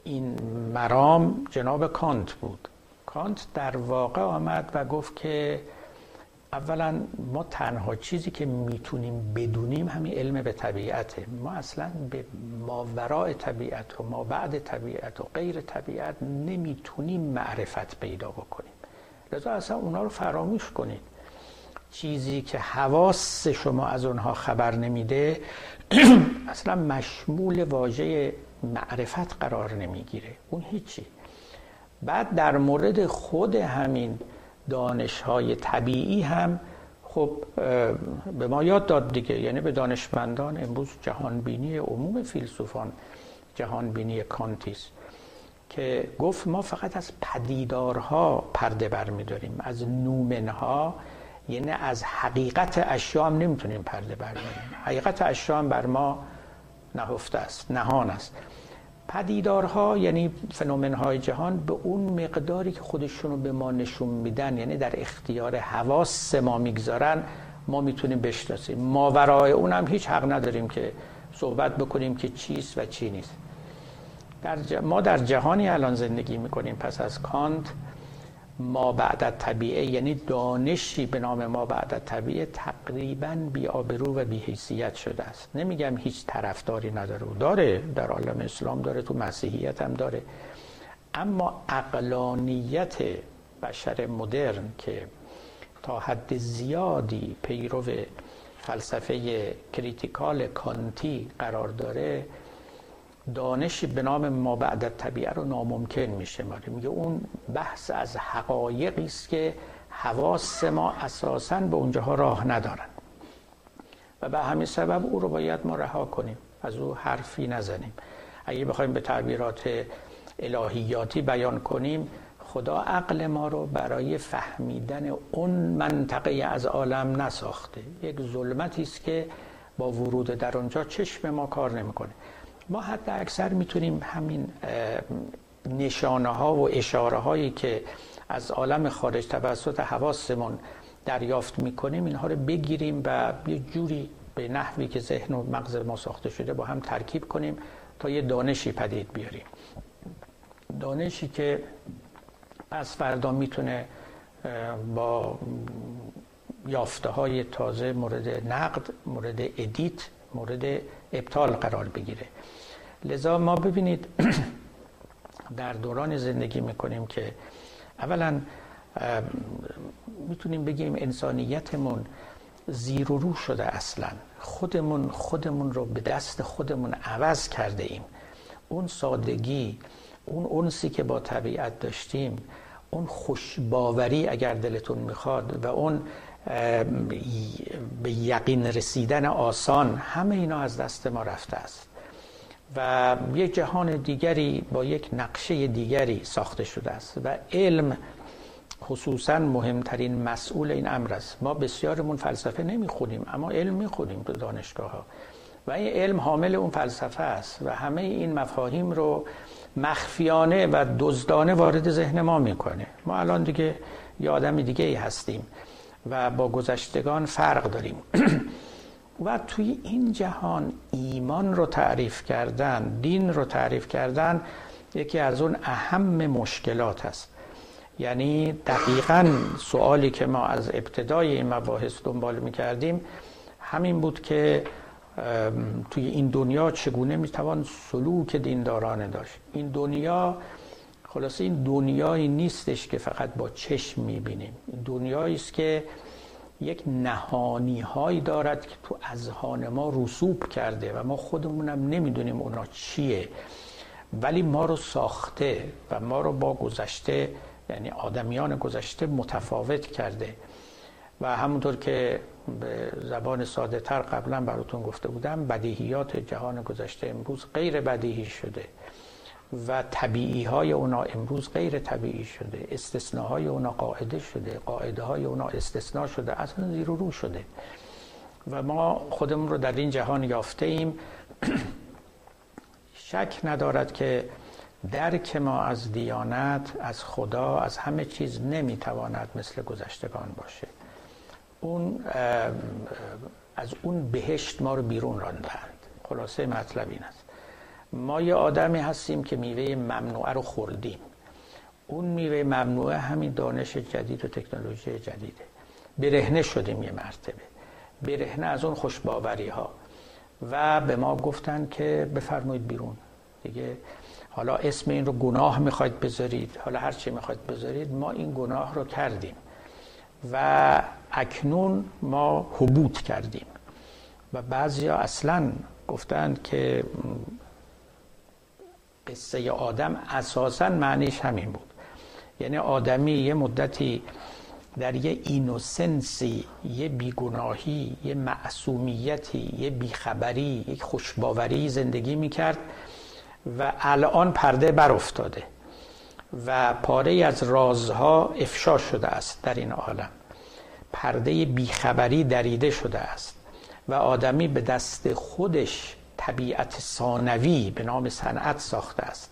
[SPEAKER 1] این مرام جناب کانت بود. کانت در واقع آمد و گفت که اولا ما تنها چیزی که می‌تونیم بدونیم همین علم به طبیعته. ما اصلا به ماورای طبیعت و ما بعد طبیعت و غیر طبیعت نمی‌تونیم معرفت پیدا بکنیم. لذا اصلا اونا رو فراموش کنید. چیزی که حواس شما از اونها خبر نمیده اصلا مشمول واژه معرفت قرار نمی‌گیره. اون هیچی. بعد در مورد خود همین دانش های طبیعی هم خب به ما یاد داد دیگه. یعنی به دانشمندان امروز جهانبینی عموم فیلسوفان جهانبینی کانتیس که گفت ما فقط از پدیدارها پرده بر داریم از نومنها یعنی از حقیقت اشیا هم نمی‌تونیم پرده برداریم حقیقت اشیا هم بر ما نهفته است نهان است. پدیدارها یعنی فنومنهای جهان به اون مقداری که خودشون رو به ما نشون میدن یعنی در اختیار حواس ما می‌گذارن ما می‌تونیم بشناسیم. ما ورای اون هم هیچ حق نداریم که صحبت بکنیم که چیست و چی نیست. در ما در جهانی الان زندگی می‌کنیم. پس از کانت ما بعد طبیعه یعنی دانشی به نام ما بعد طبیعه تقریبا بی آبرو و بی حیثیت شده است. نمیگم هیچ طرفداری نداره داره در عالم اسلام داره تو مسیحیت هم داره. اما عقلانیت بشر مدرن که تا حد زیادی پیرو فلسفه critical کانتی قرار داره دانشی به نام ما بعد طبیعه رو ناممکن میشه. میگه اون بحث از حقایقی است که حواس ما اساسا به اونجاها راه ندارن. و به همین سبب او رو باید ما رها کنیم. از او حرفی نزنیم. اگه بخوایم به تعبیرات الهیاتی بیان کنیم خدا عقل ما رو برای فهمیدن اون منطقه از عالم نساخته. یک ظلمتی است که با ورود در اونجا چشم ما کار نمی‌کنه. ما حتی اکثر می‌تونیم همین نشانه ها و اشاره هایی که از عالم خارج توسط حواسمون دریافت می‌کنیم اینها رو بگیریم و یه جوری به نحوی که ذهن و مغز ما ساخته شده با هم ترکیب کنیم تا یه دانشی پدید بیاریم. دانشی که از فردا می‌تونه با یافته های تازه مورد نقد مورد ادیت مورد ابطال قرار بگیره. لذا ما ببینید در دوران زندگی می‌کنیم که اولا می‌تونیم بگیم انسانیتمون زیر و رو شده اصلا. خودمون خودمون رو به دست خودمون عوض کرده ایم. اون سادگی اون اونسی که با طبیعت داشتیم اون خوشباوری اگر دلتون می‌خواد و اون به یقین رسیدن آسان همه اینا از دست ما رفته است. و یک جهان دیگری با یک نقشه دیگری ساخته شده است و علم خصوصا مهمترین مسئول این امر است. ما بسیارمون فلسفه نمی‌خونیم اما علم می‌خونیم تو دانشگاه ها و این علم حامل اون فلسفه است و همه این مفاهیم رو مخفیانه و دزدانه وارد ذهن ما می‌کنه. ما الان دیگه یه آدم دیگه ای هستیم و با گذشتگان فرق داریم. و توی این جهان ایمان رو تعریف کردن دین رو تعریف کردن یکی از اون اهم مشکلات است. یعنی دقیقا سوالی که ما از ابتدای این مباحث دنبال می‌کردیم همین بود که توی این دنیا چگونه می‌توان سلوک دیندارانه داشت. این دنیا خلاصه این دنیایی نیستش که فقط با چشم می‌بینیم. این دنیایی است که یک نهانی هایی دارد که تو اذهان ما رسوب کرده و ما خودمونم نمی‌دونیم اونا چیه. ولی ما رو ساخته و ما رو با گذشته یعنی آدمیان گذشته متفاوت کرده. و همونطور که به زبان ساده تر قبلا براتون گفته بودم بدیهیات جهان گذشته امروز غیر بدیهی شده. و طبیعی های اونا امروز غیر طبیعی شده استثناهای اونا قاعده شده قاعده های اونا استثناء شده اصلا زیر و رو شده. و ما خودمون رو در این جهان یافته ایم شک ندارد که درک ما از دیانت از خدا از همه چیز نمی‌تواند مثل گذشتگان باشه. اون از اون بهشت ما رو بیرون راندند. خلاصه مطلب این است. ما یه آدمی هستیم که میوه ممنوعه رو خوردیم. اون میوه ممنوعه همین دانش جدید و تکنولوژی جدیده. برهنه شدیم یه مرتبه. برهنه از اون خوشباوری ها و به ما گفتن که بفرمایید بیرون. دیگه حالا اسم این رو گناه می‌خواید بذارید. حالا هر چی می‌خواید بذارید ما این گناه رو کردیم. و اکنون ما حبوط کردیم. و بعضی اصلا گفتند که قصه آدم اساسا معنیش همین بود. یعنی آدمی یه مدتی در یه اینوسنسی یه بیگناهی یه معصومیتی یه بیخبری یک خوشباوری زندگی می‌کرد و الان پرده بر افتاده و پاره از رازها افشا شده است در این عالم. پرده بیخبری دریده شده است و آدمی به دست خودش طبیعت ثانوی به نام صنعت ساخته است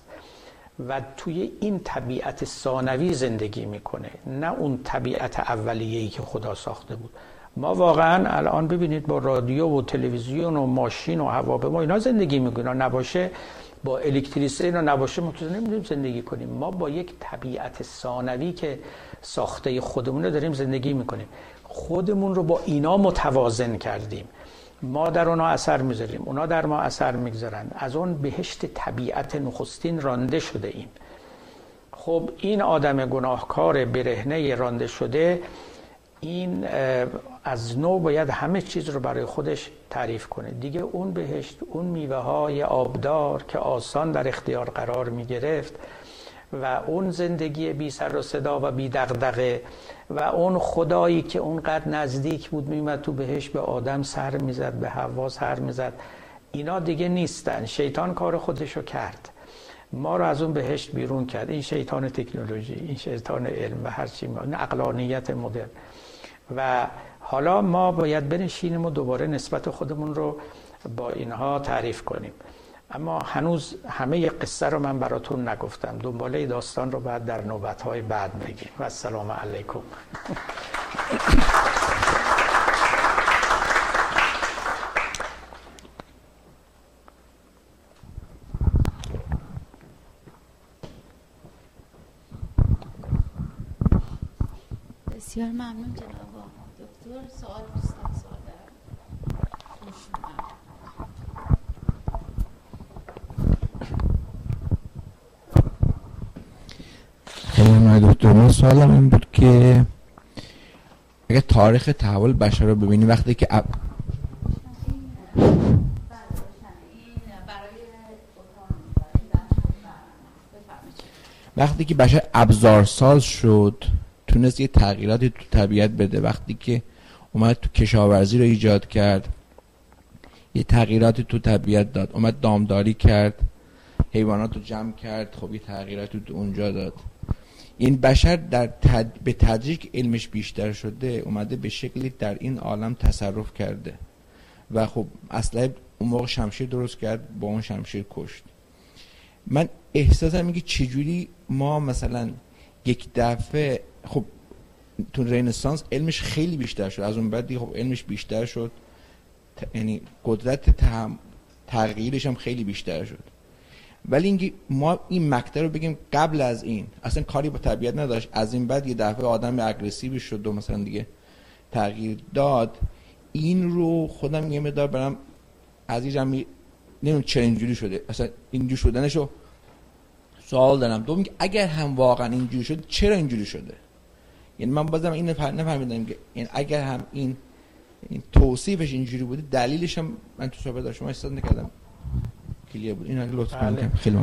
[SPEAKER 1] و توی این طبیعت ثانوی زندگی می‌کنه نه اون طبیعت اولیه‌ای که خدا ساخته بود. ما واقعا الان ببینید با رادیو و تلویزیون و ماشین و هواپیما اینا زندگی می‌کنیم نباشه با الکتریسته اینا نباشه ما تو نمی‌دونیم زندگی کنیم. ما با یک طبیعت ثانوی که ساخته خودمون داریم زندگی می‌کنیم. خودمون رو با اینا متوازن کردیم. ما در اونا اثر می‌ذاریم اونا در ما اثر می‌گذارن. از اون بهشت طبیعت نخستین رانده شده ایم. خب این آدم گناهکار برهنه رانده شده این از نو باید همه چیز رو برای خودش تعریف کنه. دیگه اون بهشت اون میوه های آبدار که آسان در اختیار قرار می گرفت و اون زندگی بی سر و صدا و بی دغدغه و اون خدایی که اونقدر نزدیک بود میمد تو بهش به آدم سر می‌زد به حوا سر می‌زد. اینا دیگه نیستن. شیطان کار خودشو کرد. ما رو از اون بهشت بیرون کرد. این شیطان تکنولوژی این شیطان علم و هر چی این اقلانیت مدرن. و حالا ما باید بنشینیم و دوباره نسبت خودمون رو با اینها تعریف کنیم. اما هنوز همه قصه رو من براتون نگفتم. دنباله داستان رو بعد در نوبت‌های بعد بگیم. و السلام علیکم.
[SPEAKER 2] بسیار ممنون جناب دکتر سوال
[SPEAKER 3] خیلی دکتر من سوالم این بود که اگه تاریخ تحول بشر رو ببینیم وقتی که وقتی که بشر ابزارساز شد تونست یه تغییراتی تو طبیعت بده. وقتی که اومد تو کشاورزی رو ایجاد کرد یه تغییراتی تو طبیعت داد. اومد دامداری کرد حیوانات رو جمع کرد خب یه تغییراتی تو اونجا داد. این بشر در به تدریج علمش بیشتر شده اومده به شکلی در این عالم تصرف کرده. و خب اصلا اون موقع شمشیر درست کرد با اون شمشیر کشت. من احساسم میگه چجوری ما مثلا یک دفعه خب تو رنسانس علمش خیلی بیشتر شد. از اون بعد خب علمش بیشتر شد. یعنی قدرت تغییرش هم خیلی بیشتر شد. ولی اینکه ما این مکته رو بگیم قبل از این اصلا کاری با طبیعت نداشت. از این بعد یه دفعه آدم اگریسیوی شد و مثلا دیگه تغییر داد. این رو خودم یه مدار برم عزیزم می... نمی‌دونم چرا اینجوری شده. اصلا اینجوری شدنشو سوال دارم. دو میگه اگر هم واقعا اینجوری شد چرا اینجوری شده؟ یعنی من بازم این نفهمیدم که این اگر هم این این توصیفش اینجوری بوده دلیلش هم من تو صحبت شما استفاده نکردم. کلیه بود. این لطف کنید خیلی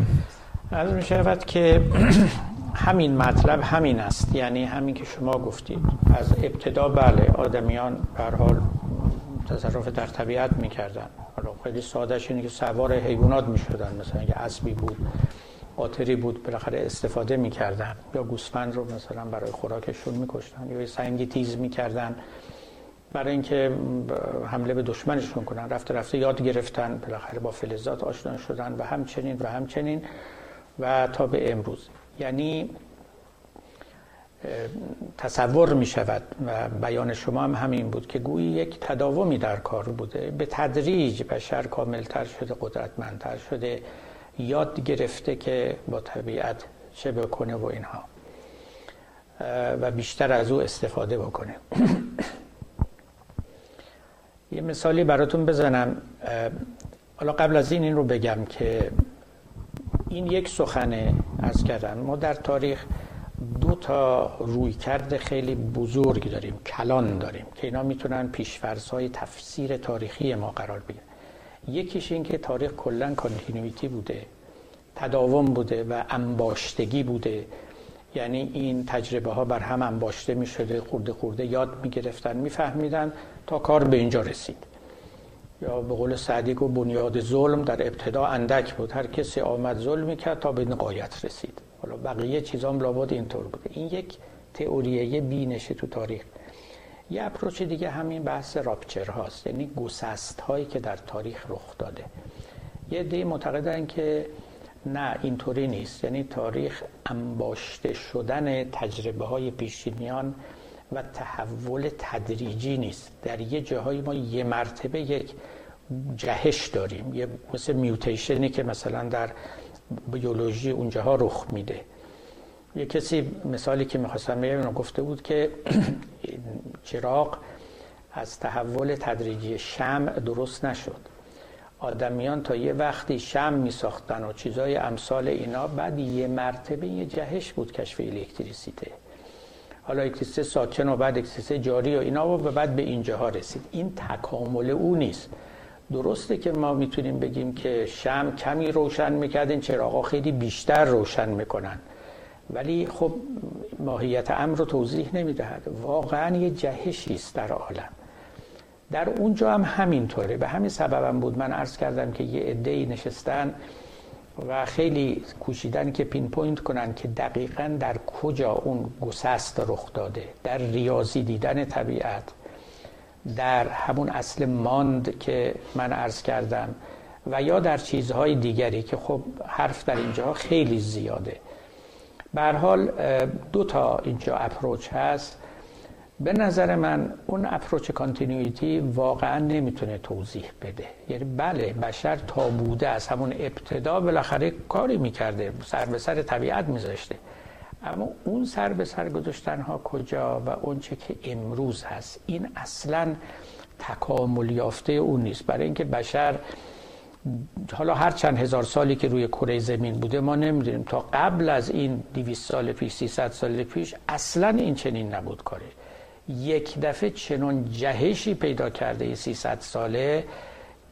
[SPEAKER 1] از می شود که همین مطلب همین است. یعنی همین که شما گفتید. از ابتدا بله آدمیان به حال تصرف در طبیعت می‌کردن. حالا خیلی سادهش اینه که سوار حیوانات می‌شدن. مثلا اگه اسبی بود قاطری بود بالاخره استفاده می‌کردن. یا گوسفند رو مثلا برای خوراکشون میکشتن. یا سنگی تیز می‌کردن. برای اینکه حمله به دشمنشون کنن. رفته رفته یاد گرفتن بالاخره با فلزات آشنا شدن و همچنین و همچنین و تا به امروز. یعنی تصور می شود و بیان شما هم همین بود که گویی یک تداومی در کار بوده. به تدریج بشر کاملتر شده قدرتمندتر شده یاد گرفته که با طبیعت چه بکنه و اینها. و بیشتر از او استفاده بکنه. یه مثالی براتون بزنم. حالا قبل از این این رو بگم که این یک سخنه از کردن. ما در تاریخ دو تا روی کرده خیلی بزرگ داریم کلان داریم که اینا می‌تونن پیشفرزهای تفسیر تاریخی ما قرار بگیرن. یکیش این که تاریخ کلا کانتینویتی بوده تداوم بوده و انباشتگی بوده. یعنی این تجربه ها بر هم انباشته می شده خورده خورده یاد می گرفتن می فهمیدن تا کار به اینجا رسید. یا به قول سعدی گفت بنیاد ظلم در ابتدا اندک بود. هر کسی آمد ظلم کرد تا به نقایت رسید. حالا بقیه چیزام لابد اینطور بوده. این یک تئوریه بینشه تو تاریخ. یه اپروچ دیگه همین بحث راپچر هاست یعنی گسست هایی که در تاریخ رخ داده. یه دی معتقدن که نه اینطوری نیست. یعنی تاریخ انباشته شدن تجربه های پیشینیان و تحول تدریجی نیست. در یه جاهای ما یه مرتبه یک جهش داریم. یه مثل میوتیشنی که مثلا در بیولوژی اونجاها رخ میده. یه کسی مثالی که می‌خواستم بگم گفته بود که چراغ از تحول تدریجی شمع درست نشد. آدمیان تا یه وقتی شم می ساختن و چیزای امثال اینا بعد یه مرتبه یه جهش بود کشف الکتریسیته. حالا اکتریسیته ساکن و بعد اکتریسیته جاری و اینا و بعد به اینجاها رسید. این تکامل او نیست. درسته که ما می‌تونیم بگیم که شم کمی روشن می‌کرد این چراغا خیلی بیشتر روشن می‌کنن. ولی خب ماهیت امر رو توضیح نمی‌دهد. واقعا یه جهشی است در عالم. در اونجا هم همینطوره. به همین سببم بود من عرض کردم که یه عده نشستن و خیلی کوشیدن که pinpoint کنن که دقیقا در کجا اون گسست رخ داده. در ریاضی دیدن طبیعت در همون اصل ماند که من عرض کردم و یا در چیزهای دیگری که خب حرف در اینجا خیلی زیاده. به حال دو تا اینجا اپروچ هست. به نظر من اون اپروچ کانتینیویتی واقعا نمی‌تونه توضیح بده. یعنی بله بشر تا بوده از همون ابتدا بالاخره کاری می‌کرده سر به سر طبیعت میذاشته. اما اون سر به سر گذاشتن ها کجا و اون چه که امروز هست این اصلا تکامل یافته اون نیست. برای اینکه بشر حالا هر چند هزار سالی که روی کره زمین بوده ما نمی‌دونیم. تا قبل از این 200 سال پیش 300 سال پیش اصلا این چنین نبود کاره. یک دفعه چنون جهشی پیدا کرده 300 ساله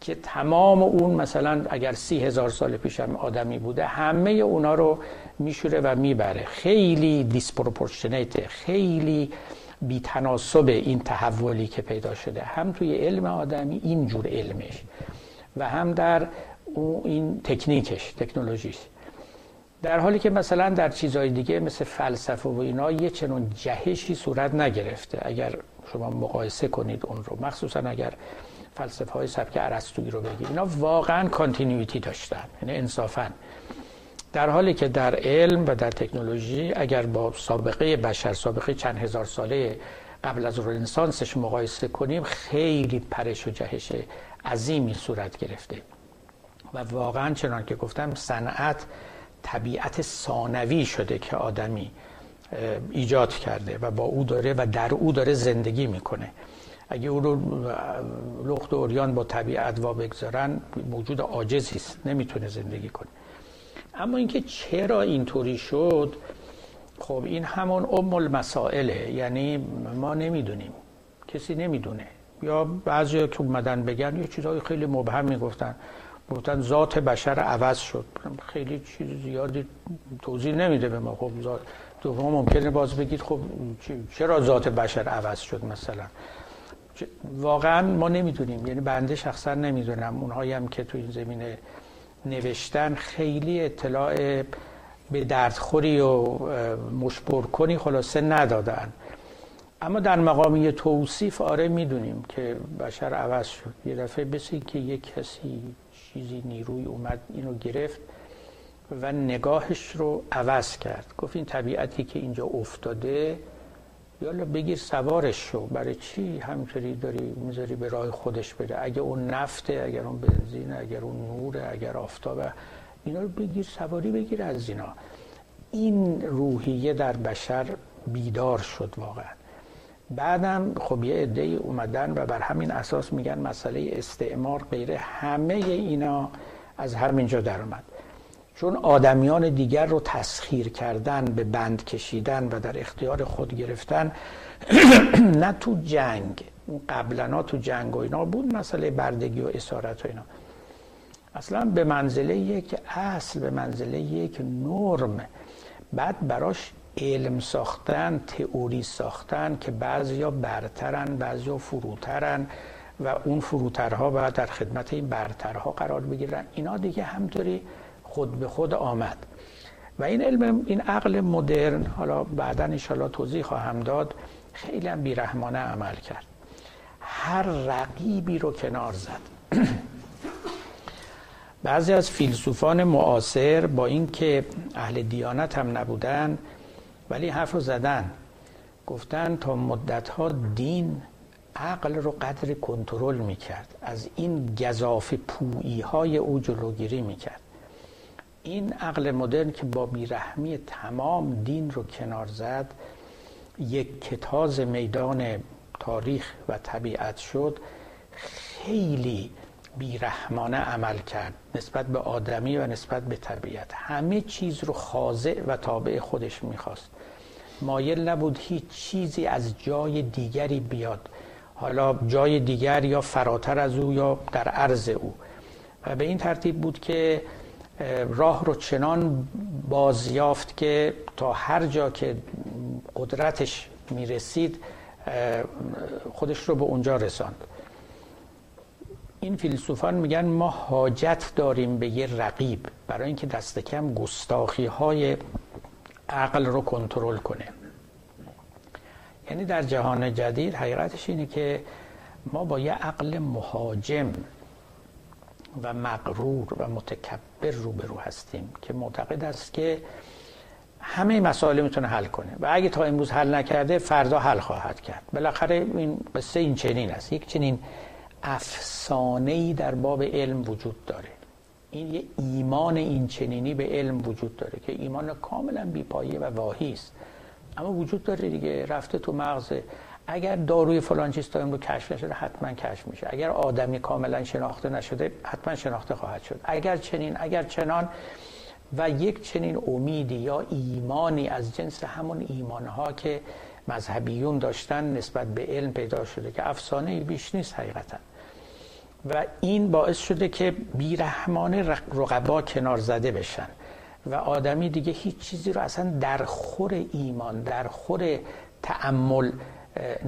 [SPEAKER 1] که تمام اون مثلا اگر سی هزار سال پیش هم آدمی بوده همه اونا رو میشوره و می‌بره. خیلی دیسپروپورشنیته خیلی بیتناسب این تحولی که پیدا شده. هم توی علم آدمی اینجور علمش و هم در این تکنیکش تکنولوژیش. در حالی که مثلا در چیزهای دیگه مثل فلسفه و اینا یه چنون جهشی صورت نگرفته. اگر شما مقایسه کنید اون رو مخصوصا اگر فلسفه های سبک عرستویی رو بگید اینا واقعا کانتینیویتی داشتن یعنی انصافا. در حالی که در علم و در تکنولوژی اگر با سابقه بشر سابقه چند هزار ساله قبل از رنسانسش مقایسه کنیم خیلی پرش و جهش عظیمی صورت گرفته. و واقعا چنان که گفتم صنعت طبیعت ثانوی شده که آدمی ایجاد کرده و با او داره و در او داره زندگی می‌کنه. اگه او رو لخت و اوریان با طبیعت وا بگذارن موجود عاجزی است نمی‌تونه زندگی کنه. اما اینکه چرا اینطوری شد؟ خب این همون ام المسائله یعنی ما نمی‌دونیم. کسی نمی‌دونه. یا بعضی که اومدن بگن یه چیزهای خیلی مبهم می‌گفتن. گفتن ذات بشر عوض شد. خیلی چیز زیادی توضیح نمیده به ما. خب دوم ممکنه باز بگید خب چرا ذات بشر عوض شد مثلا؟ واقعا ما نمی‌دونیم. یعنی بنده شخصا نمی‌دونم. اونهایی هم که تو این زمینه نوشتن خیلی اطلاع به دردخوری و مشبر کنی خلاصه ندادن. اما در مقامی توصیف آره می‌دونیم که بشر عوض شد. یه دفعه بسی که یک کسی چیزی نیروی اومد اینو گرفت و نگاهش رو عوض کرد. گفت این طبیعتی که اینجا افتاده یالا بگیر سوارش شو. برای چی همینطوری داری می‌ذاری به راه خودش بره؟ اگه اون نفته اگر اون بنزینه اگر اون نوره اگر آفتابه اینا رو بگیر سواری بگیر از اینا. این روحیه در بشر بیدار شد واقعا. بعدم خب یه عده اومدن و بر همین اساس میگن مسئله استعمار غیره همه اینا از همینجا در اومد. چون آدمیان دیگر رو تسخیر کردن به بند کشیدن و در اختیار خود گرفتن نه تو جنگ قبلا تو جنگ و اینا بود مسئله بردگی و اسارت و اینا. اصلا به منزله یک اصل به منزله یک نرم بعد براش علم ساختن تئوری ساختن که بعضیا برترن بعضیا فروترن و اون فروترها باید در خدمت این برترها قرار بگیرن. اینا دیگه همطوری خود به خود آمد. و این علم این عقل مدرن حالا بعدا انشالله توضیح خواهم داد خیلی هم بیرحمانه عمل کرد. هر رقیبی رو کنار زد. بعضی از فیلسوفان معاصر با اینکه اهل دیانت هم نبودن ولی حرف رو زدن. گفتن تا مدت ها دین عقل رو قدر کنترل می‌کرد. از این گذاف پویی های او جلوگیری می‌کرد. این عقل مدرن که با بیرحمی تمام دین رو کنار زد یک کتاز میدان تاریخ و طبیعت شد خیلی بیرحمانه عمل کرد نسبت به آدمی و نسبت به طبیعت. همه چیز رو خاضع و تابع خودش می‌خواست. مایل نبود هیچ چیزی از جای دیگری بیاد. حالا جای دیگر یا فراتر از او یا در عرض او. و به این ترتیب بود که راه رو چنان بازیافت که تا هر جا که قدرتش می‌رسید خودش رو به اونجا رساند. این فیلسوفان میگن ما حاجت داریم به یه رقیب. برای اینکه دست کم گستاخی های عقل رو کنترل کنه یعنی در جهان جدید حقیقتش اینه که ما با یه عقل مهاجم و مغرور و متکبر روبرو هستیم که معتقد است که همه مسائل می‌تونه حل کنه. و اگه تا امروز حل نکرده فردا حل خواهد کرد. بالاخره این قصه این چنین است. یک چنین افسانه ای در باب علم وجود داره. این یه ایمان این چنینی به علم وجود داره که ایمان کاملا بیپایه و واهی است. اما وجود داره دیگه رفته تو مغز اگر داروی فلان چیز امروز کشف نشده حتما کشف میشه. اگر آدمی کاملا شناخته نشده حتما شناخته خواهد شد. اگر چنین اگر چنان و یک چنین امیدی یا ایمانی از جنس همون ایمانها که مذهبیون داشتن نسبت به علم پیدا شده که افسانه بیش نیست حقیقتا. و این باعث شده که بیرحمانه رقبا کنار زده بشن. و آدمی دیگه هیچ چیزی رو اصلا در خور ایمان در خور تعمل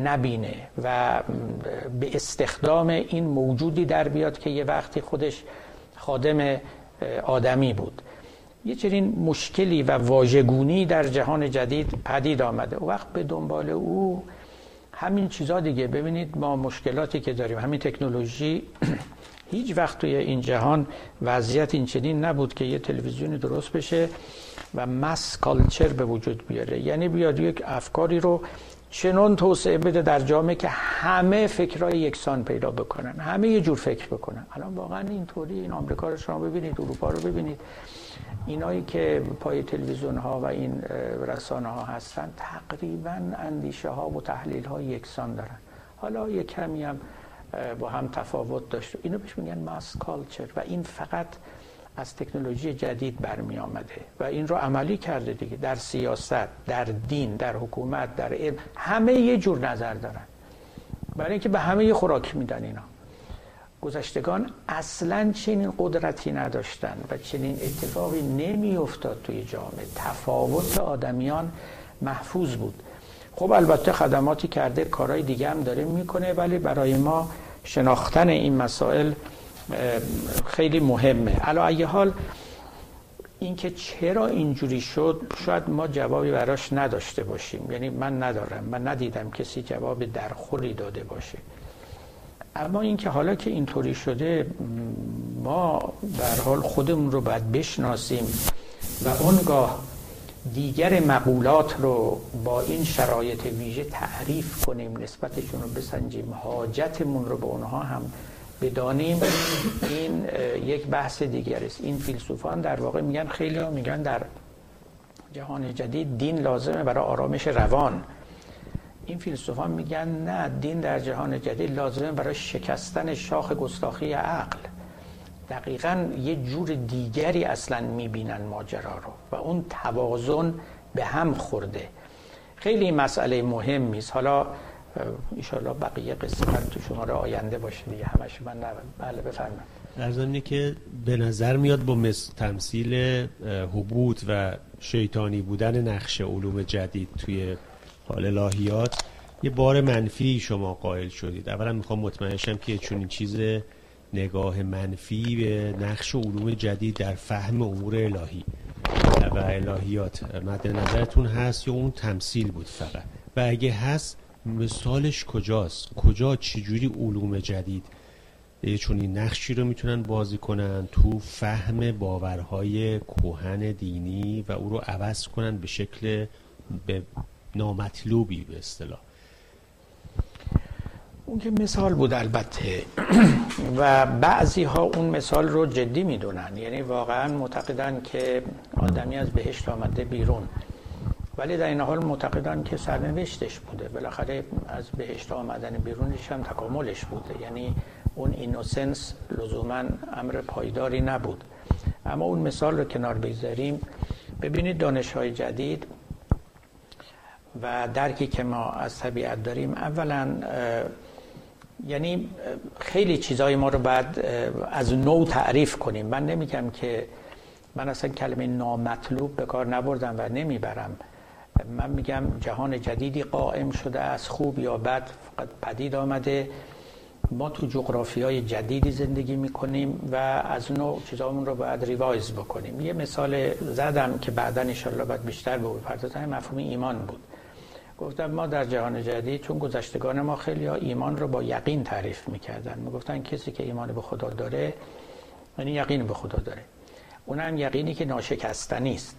[SPEAKER 1] نبینه و به استخدام این موجودی در بیاد که یه وقتی خودش خادم آدمی بود. یه چنین مشکلی و واژگونی در جهان جدید پدید آمده. وقت به دنبال او همین چیزا دیگه. ببینید ما مشکلاتی که داریم همین تکنولوژی هیچ وقت توی این جهان وضعیت این چنین نبود که یه تلویزیونی درست بشه و مس کالچر به وجود بیاره. یعنی بیاد یک افکاری رو چنون توسعه بده در جامعه که همه فکرهای یکسان پیدا بکنن همه یه جور فکر بکنن. الان واقعا اینطوری این آمریکا رو شما ببینید اروپا رو ببینید. اینایی که پای تلویزیون ها و این رسانه ها هستن تقریبا اندیشه ها و تحلیل ها یکسان دارن. حالا یه کمی هم با هم تفاوت داشت. اینو بهش میگن ماس کالچر و این فقط از تکنولوژی جدید برمی آمده و این رو عملی کرده دیگه. در سیاست در دین در حکومت در علم همه یه جور نظر دارن. برای اینکه به همه یه خوراک میدن اینا. گذشتگان اصلا چنین قدرتی نداشتن و چنین اتفاقی نمی افتاد توی جامعه. تفاوت آدمیان محفوظ بود. خب البته خدماتی کرده کارهای دیگه هم داره می‌کنه ولی برای ما شناختن این مسائل خیلی مهمه. علا ای حال اینکه چرا اینجوری شد شاید ما جوابی براش نداشته باشیم. یعنی من ندارم. من ندیدم کسی جواب درخوری داده باشه. اما اینکه حالا که اینطوری شده ما در حال خودمون رو باید بشناسیم و اونگاه دیگر مقولات رو با این شرایط ویژه تعریف کنیم نسبتشون رو بسنجیم حاجتمون رو به اونها هم بدانیم این یک بحث دیگر است. این فیلسوفان در واقع میگن خیلی ها میگن در جهان جدید دین لازمه برای آرامش روان. این فیلسوفان میگن نه دین در جهان جدید لازمه برای شکستن شاخ گستاخی عقل. دقیقا یه جور دیگری اصلا می‌بینن ماجرا رو و اون توازن به هم خورده. خیلی مسئله مهمی است حالا ایشالله بقیه قسمت تو شما رو آینده باشه دیگه. همش من نبود بله بفرمایید.
[SPEAKER 4] در که به نظر میاد با تمثیل حبوط و شیطانی بودن نقش علوم جدید توی الهیات. یه بار منفی شما قائل شدید. اولا می‌خوام مطمئن شم که چون این چیز نگاه منفی به نقش علوم جدید در فهم امور الهی و الهیات مد نظرتون هست یا اون تمثیل بود فقط؟ و اگه هست مثالش کجاست؟ کجا چجوری علوم جدید چون این نقشی رو می‌تونن بازی کنن تو فهم باورهای کوهن دینی و او رو عوض کنن به شکل به نامطلوبی به اصطلاح.
[SPEAKER 1] اون که مثال بود البته. و بعضی ها اون مثال رو جدی می‌دونن. یعنی واقعا معتقدن که آدمی از بهشت آمده بیرون. ولی در این حال معتقدن که سرنوشتش بوده. بالاخره از بهشت آمدن بیرونش هم تکاملش بوده. یعنی اون اینوسنس لزوما امر پایداری نبود. اما اون مثال رو کنار بگذاریم. ببینید دانش های جدید و درکی که ما از طبیعت داریم اولا یعنی خیلی چیزای ما رو باید از نو تعریف کنیم. من نمیگم که من اصلا کلمه نامطلوب به کار نبردم و نمی‌برم. من میگم جهان جدیدی قائم شده از خوب یا بد فقط پدید آمده. ما تو جغرافی های جدیدی زندگی می‌کنیم و از نوع چیزامون رو باید ریوایز بکنیم. یه مثال زدم که بعدا انشالله باید بیشتر به بپردازم مفهوم ایمان بود. گفتم ما در جهان جدید چون گذشتگان ما خیلی ها ایمان رو با یقین تعریف می‌کردن. می‌گفتن کسی که ایمان به خدا داره یعنی یقین به خدا داره. اون هم یقینی که ناشکستنی است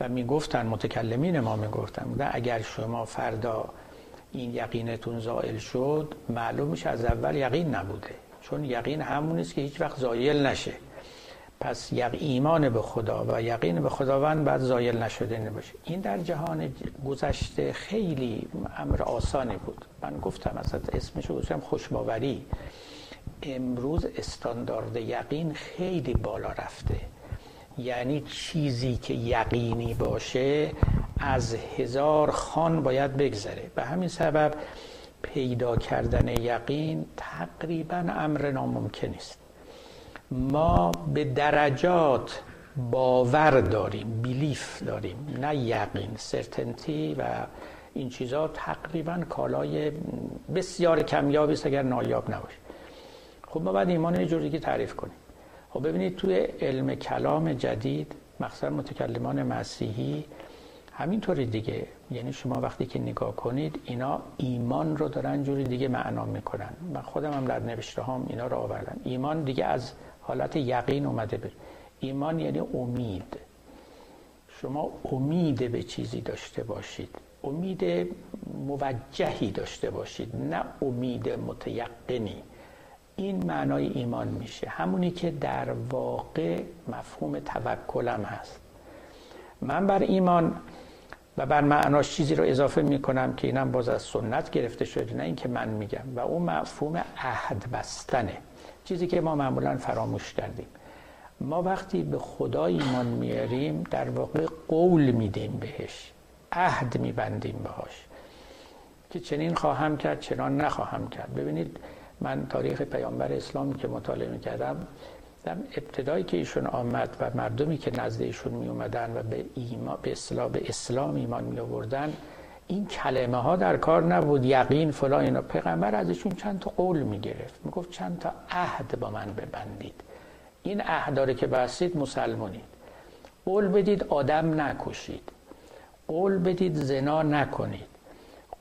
[SPEAKER 1] و می‌گفتن متکلمین ما می‌گفتن اگر شما فردا این یقینتون زائل شد معلوم میشه از اول یقین نبوده. چون یقین همون است که هیچ وقت زایل نشه. پس یک ایمان به خدا و یقین به خداوند بعد زایل نشده نباشه. این در جهان گذشته خیلی امر آسانی بود. من گفتم اصلا اسمش گفتم خوشباوری. امروز استاندارد یقین خیلی بالا رفته. یعنی چیزی که یقینی باشه از هزار خان باید بگذره. به همین سبب پیدا کردن یقین تقریبا امر ناممکن است. ما به درجات باور داریم بیلیف داریم. نه یقین سرتنتی و این چیزها تقریبا کالای بسیار کمیابی است اگر نایاب نباشه. خب ما باید ایمان یه جوری تعریف کنیم. خب ببینید توی علم کلام جدید مخصوصا متکلمان مسیحی همینطوری دیگه. یعنی شما وقتی که نگاه کنید اینا ایمان رو دارن جوری دیگه معنا می‌کنن. من خودم هم در نوشته هم اینا رو آوردم. ایمان دیگه از حالت یقین اومده بر ایمان یعنی امید. شما امید به چیزی داشته باشید. امید موجهی داشته باشید نه امید متیقنی. این معنای ایمان میشه. همونی که در واقع مفهوم توکلم هست. من بر ایمان و بر معناش چیزی رو اضافه می‌کنم که اینم باز از سنت گرفته شده نه اینکه من میگم. و اون مفهوم عهد بستنه. چیزی که ما معمولا فراموش کردیم. ما وقتی به خدا ایمان میاریم در واقع قول میدیم بهش عهد میبندیم بهاش که چنین خواهم کرد چنان نخواهم کرد. ببینید من تاریخ پیامبر اسلامی که مطالعه می‌کردم در ابتدایی که ایشون آمد و مردمی که نزد ایشون می اومدن و به, ایما به, اسلام, به اسلام ایمان می آوردن این کلمه ها در کار نبود. یقین فلان اینا. پیغمبر ازشون چند تا قول می گرفت می گفت چند تا عهد با من ببندید. این عهداره که بستید مسلمانید قول بدید آدم نکشید. قول بدید زنا نکنید.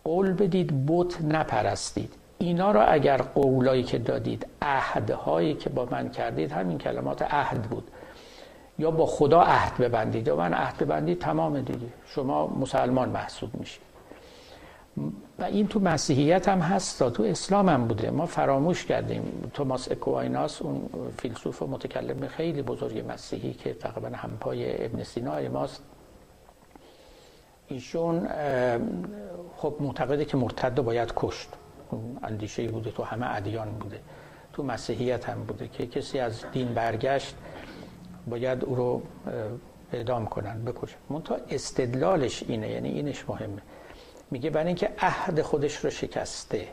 [SPEAKER 1] قول بدید بت نپرستید. اینا رو اگر قولایی که دادید عهدهایی که با من کردید همین کلمات عهد بود. یا با خدا عهد ببندید یا من عهد ببندید تمام دیگه. شما مسلمان محسوب میشید. و این تو مسیحیت هم هست تو اسلام هم بوده. ما فراموش کردیم. توماس اکوایناس اون فیلسوف و متکلم خیلی بزرگ مسیحی که تقریبا همپای ابن سینا ماست ایشون خب معتقده که مرتد باید کشت. اندیشه بوده تو همه ادیان بوده. تو مسیحیت هم بوده که کسی از دین برگشت باید او رو اعدام کنن بکشن. منتها استدلالش اینه یعنی اینش مهمه. میگه برای اینکه عهد خودش رو شکسته.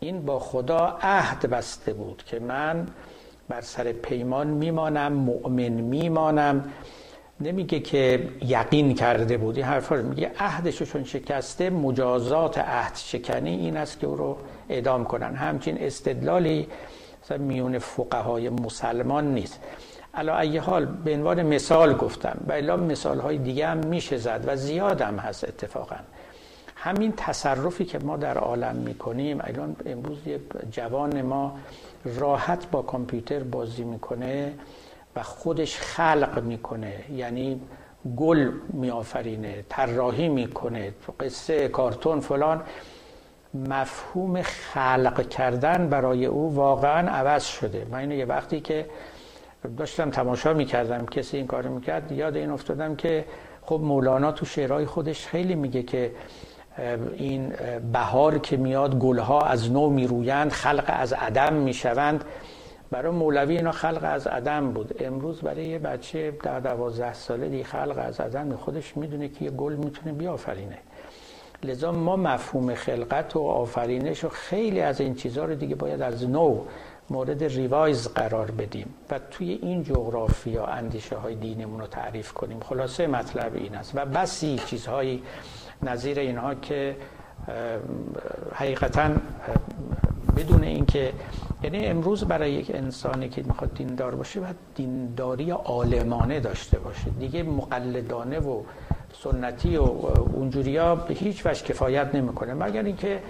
[SPEAKER 1] این با خدا عهد بسته بود که من بر سر پیمان میمانم مؤمن میمانم. نمیگه که یقین کرده بود این حرفا میگه. عهدش چون شکسته مجازات عهد شکنی این است که او رو اعدام کنن. همچین استدلالی مثلا میون فقهای مسلمان نیست. علا ای حال به عنوان مثال گفتم. و الا مثال های دیگه هم میشه زد و هم هست اتفاقا. همین تصرفی که ما در عالم می‌کنیم الان امروز یه جوان ما راحت با کامپیوتر بازی می‌کنه و خودش خلق می‌کنه. یعنی گل میآفرینه طراحی می‌کنه قصه کارتون فلان. مفهوم خلق کردن برای او واقعا عوض شده. من اینو یه وقتی که داشتم تماشا می‌کردم کسی این کارو می‌کرد یاد این افتادم که خب مولانا تو شعرهای خودش خیلی میگه که این بهار که میاد گلها از نو میرویند خلق از عدم می‌شوند. برای مولوی اینا خلق از عدم بود. امروز برای یه بچه در دوازده ساله دی خلق از عدم خودش می‌دونه که یه گل می‌تونه بیافرینه. لذا ما مفهوم خلقت و آفرینش و خیلی از این چیزها رو دیگه باید از نو مورد ریوایز قرار بدیم و توی این جغرافیا اندیشه های دینمون رو تعریف کنیم. خلاصه مطلب این است. و بسی چیزهایی نظیر اینها که حقیقتا بدون اینکه یعنی امروز برای یک انسانی که می‌خواد دیندار باشه باید دینداری عالمانه داشته باشه. دیگه مقلدانه و سنتی و اونجوریا به هیچ وجه کفایت نمی‌کنه. مگر اینکه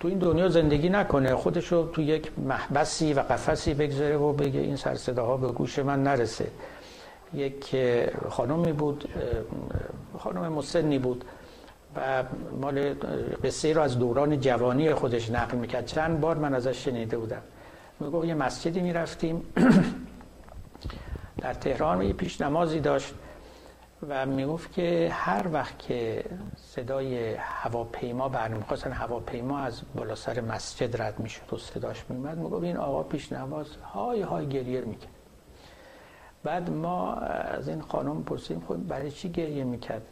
[SPEAKER 1] تو این دنیا زندگی نکنه خودشو تو یک محبسی و قفسی بگذاره و بگه این سر صداها به گوش من نرسه. یک خانمی بود خانم مسنی بود. و مال قصه رو از دوران جوانی خودش نقل می‌کرد. چند بار من ازش شنیده بودم. میگو یه مسجدی می‌رفتیم. در تهران یه پیش نمازی داشت و می‌گفت که هر وقت که صدای هواپیما برمیخواستن هواپیما از بالا سر مسجد رد می‌شد و صداش میومد می‌گفت این آقا پیش نماز های های گریه می‌کرد. بعد ما از این خانم پرسیدیم خب برای چی گریه می‌کرد؟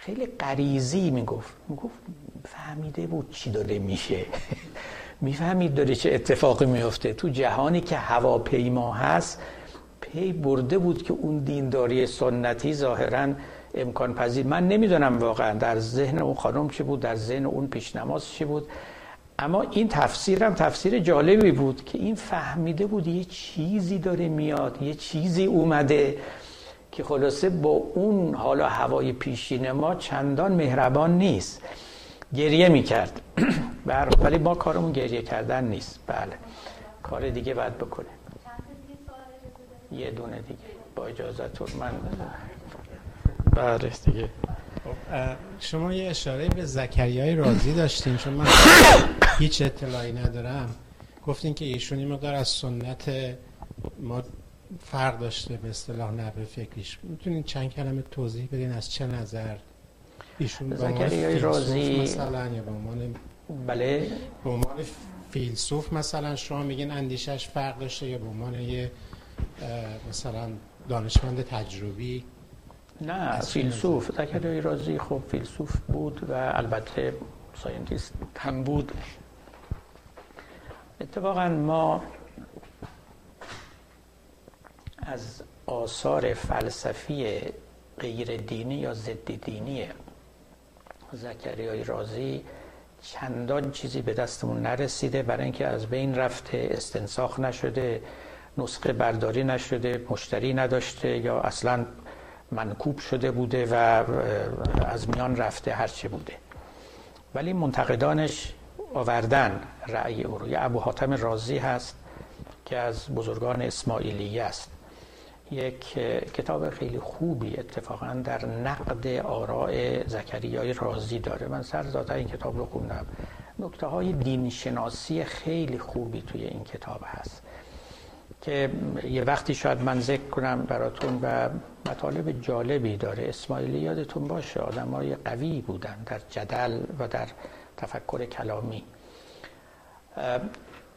[SPEAKER 1] خیلی قریزی می‌گفت. می‌گفت فهمیده بود چی داره میشه. می‌فهمید داره چه اتفاقی میفته تو جهانی که هواپیما هست پی برده بود که اون دینداری سنتی ظاهرا امکان پذیر. من نمی‌دونم واقعا در ذهن اون خانم چی بود در ذهن اون پیشنماز چی بود. اما این تفسیرم تفسیر جالبی بود که این فهمیده بود یه چیزی داره میاد یه چیزی اومده. که خلاصه با اون حالا هوای پیشین ما چندان مهربان نیست. گریه می‌کرد. ولی ما کارمون گریه کردن نیست. بله. کار دیگه باید بکنیم یه دونه دیگه. با اجازتون من
[SPEAKER 5] بله دیگه. خب، شما یه اشاره به زکریای رازی داشتین. چون من هیچ اطلاعی ندارم. گفتین که ایشونی مقدار از سنت ما فرق داشته به اصطلاح نحوه فکریش. می‌تونین چند کلمه توضیح بدین از چه نظر ایشون
[SPEAKER 1] زکریای رازی
[SPEAKER 5] مثلا یا به عنوان
[SPEAKER 1] بله.
[SPEAKER 5] به عنوان فیلسوف مثلا شما میگین اندیشش فرق داشته یا به عنوان یه مثلا دانشمند تجربی؟
[SPEAKER 1] نه فیلسوف. زکریای رازی خب فیلسوف بود و البته scientist هم بود. اتفاقا ما از آثار فلسفی غیر دینی یا ضد دینی زکریای رازی چندان چیزی به دستمون نرسیده برای اینکه از بین رفته استنساخ نشده نسخه برداری نشده مشتری نداشته یا اصلا منکوب شده بوده و از میان رفته هرچه بوده. ولی منتقدانش آوردن رأی او رو. ابو حاتم رازی هست که از بزرگان اسماعیلی است. یک کتاب خیلی خوبی اتفاقا در نقد آراء زکریای رازی داره. من سر این کتاب رو خوندم. نکته های دینشناسی خیلی خوبی توی این کتاب هست که یه وقتی شاید من ذکر کنم براتون و مطالب جالبی داره. اسماعیلی یادتون باشه آدم های قوی بودن در جدل و در تفکر کلامی.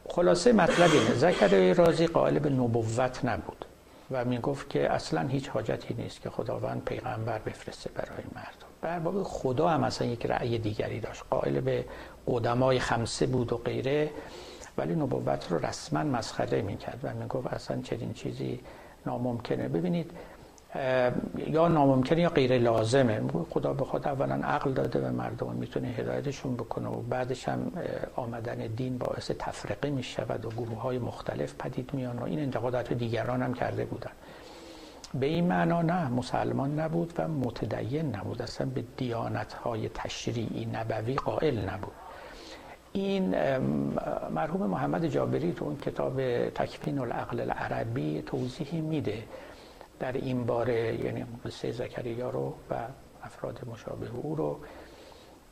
[SPEAKER 1] خلاصه مطلب اینه زکریای رازی قائل به نبوت نبود. و می گفت که اصلا هیچ حاجتی نیست که خداوند پیغمبر بفرسته برای مردم. بر باب خدا هم اصلا یک رأی دیگری داشت. قائل به قدمای خمسه بود و غیره ولی نبوت رو رسما مسخره می‌کرد و می‌گفت اصلا چنین چیزی ناممکنه. ببینید یا ناممکنه یا غیر لازمه. خدا به خود اولا عقل داده به مردم می‌تونه هدایتشون بکنه و بعدش هم آمدن دین باعث تفرقه می‌شود و گروه های مختلف پدید میان و این انتقادات دیگران هم کرده بودن. به این معنا نه مسلمان نبود و متدین نبود. اصلا به دیانت های تشریعی نبوی قائل نبود. این مرحوم محمد جابری تو اون کتاب تکفین العقل العربی توضیحی میده در این باره یعنی قصه زکریا رو و افراد مشابه او رو.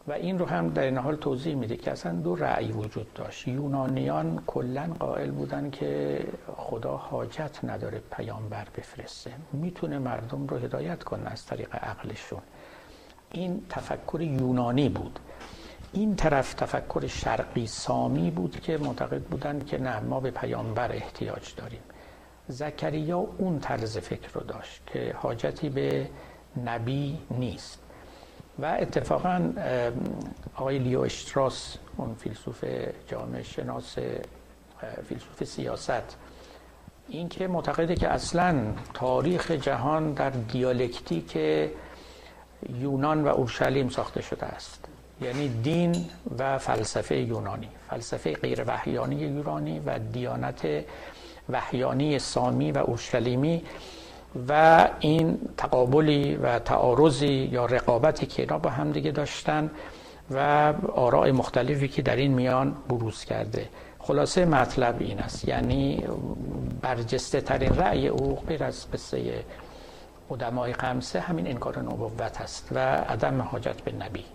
[SPEAKER 1] و این رو هم در این حال توضیح میده که اصلا دو رأی وجود داشت. یونانیان کلا قائل بودن که خدا حاجت نداره پیامبر بفرسته. می‌تونه مردم رو هدایت کنه از طریق عقلشون. این تفکر یونانی بود. این طرف تفکر شرقی سامی بود که معتقد بودند که نه ما به پیامبر احتیاج داریم. زکریا اون طرز فکر رو داشت که حاجتی به نبی نیست. و اتفاقا آقای لیو اشتراس اون فیلسوف جامعه شناس فیلسوف سیاست این که معتقده که اصلا تاریخ جهان در دیالکتیک یونان و اورشلیم ساخته شده است. یعنی دین و فلسفه یونانی فلسفه غیر وحیانی یونانی و دیانت وحیانی سامی و اورشلیمی و این تقابلی و تعارضی یا رقابتی که اینا با هم دیگه داشتن و آراء مختلفی که در این میان بروز کرده. خلاصه مطلب این است. یعنی برجسته ترین رأی او غیر از قصه قدمای خمسه همین انکار نبوت است و عدم حاجت به نبی.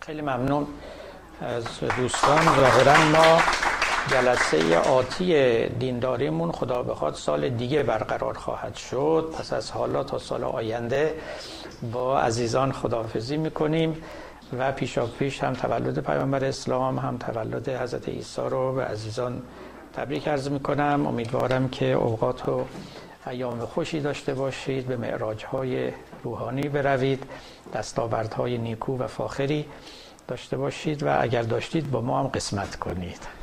[SPEAKER 1] خیلی ممنون از دوستان ظاهرا ما. جلسه آتی دینداریمون خدا بخواد سال دیگه برقرار خواهد شد. پس از حالا تا سال آینده با عزیزان خداحافظی می‌کنیم و پیشا پیش هم تولد پیامبر اسلام هم تولد حضرت عیسی رو به عزیزان تبریک عرض می‌کنم. امیدوارم که اوقات و ایام خوشی داشته باشید به معراج های روحانی بروید دستاوردهای نیکو و فاخری داشته باشید و اگر داشتید با ما هم قسمت کنید.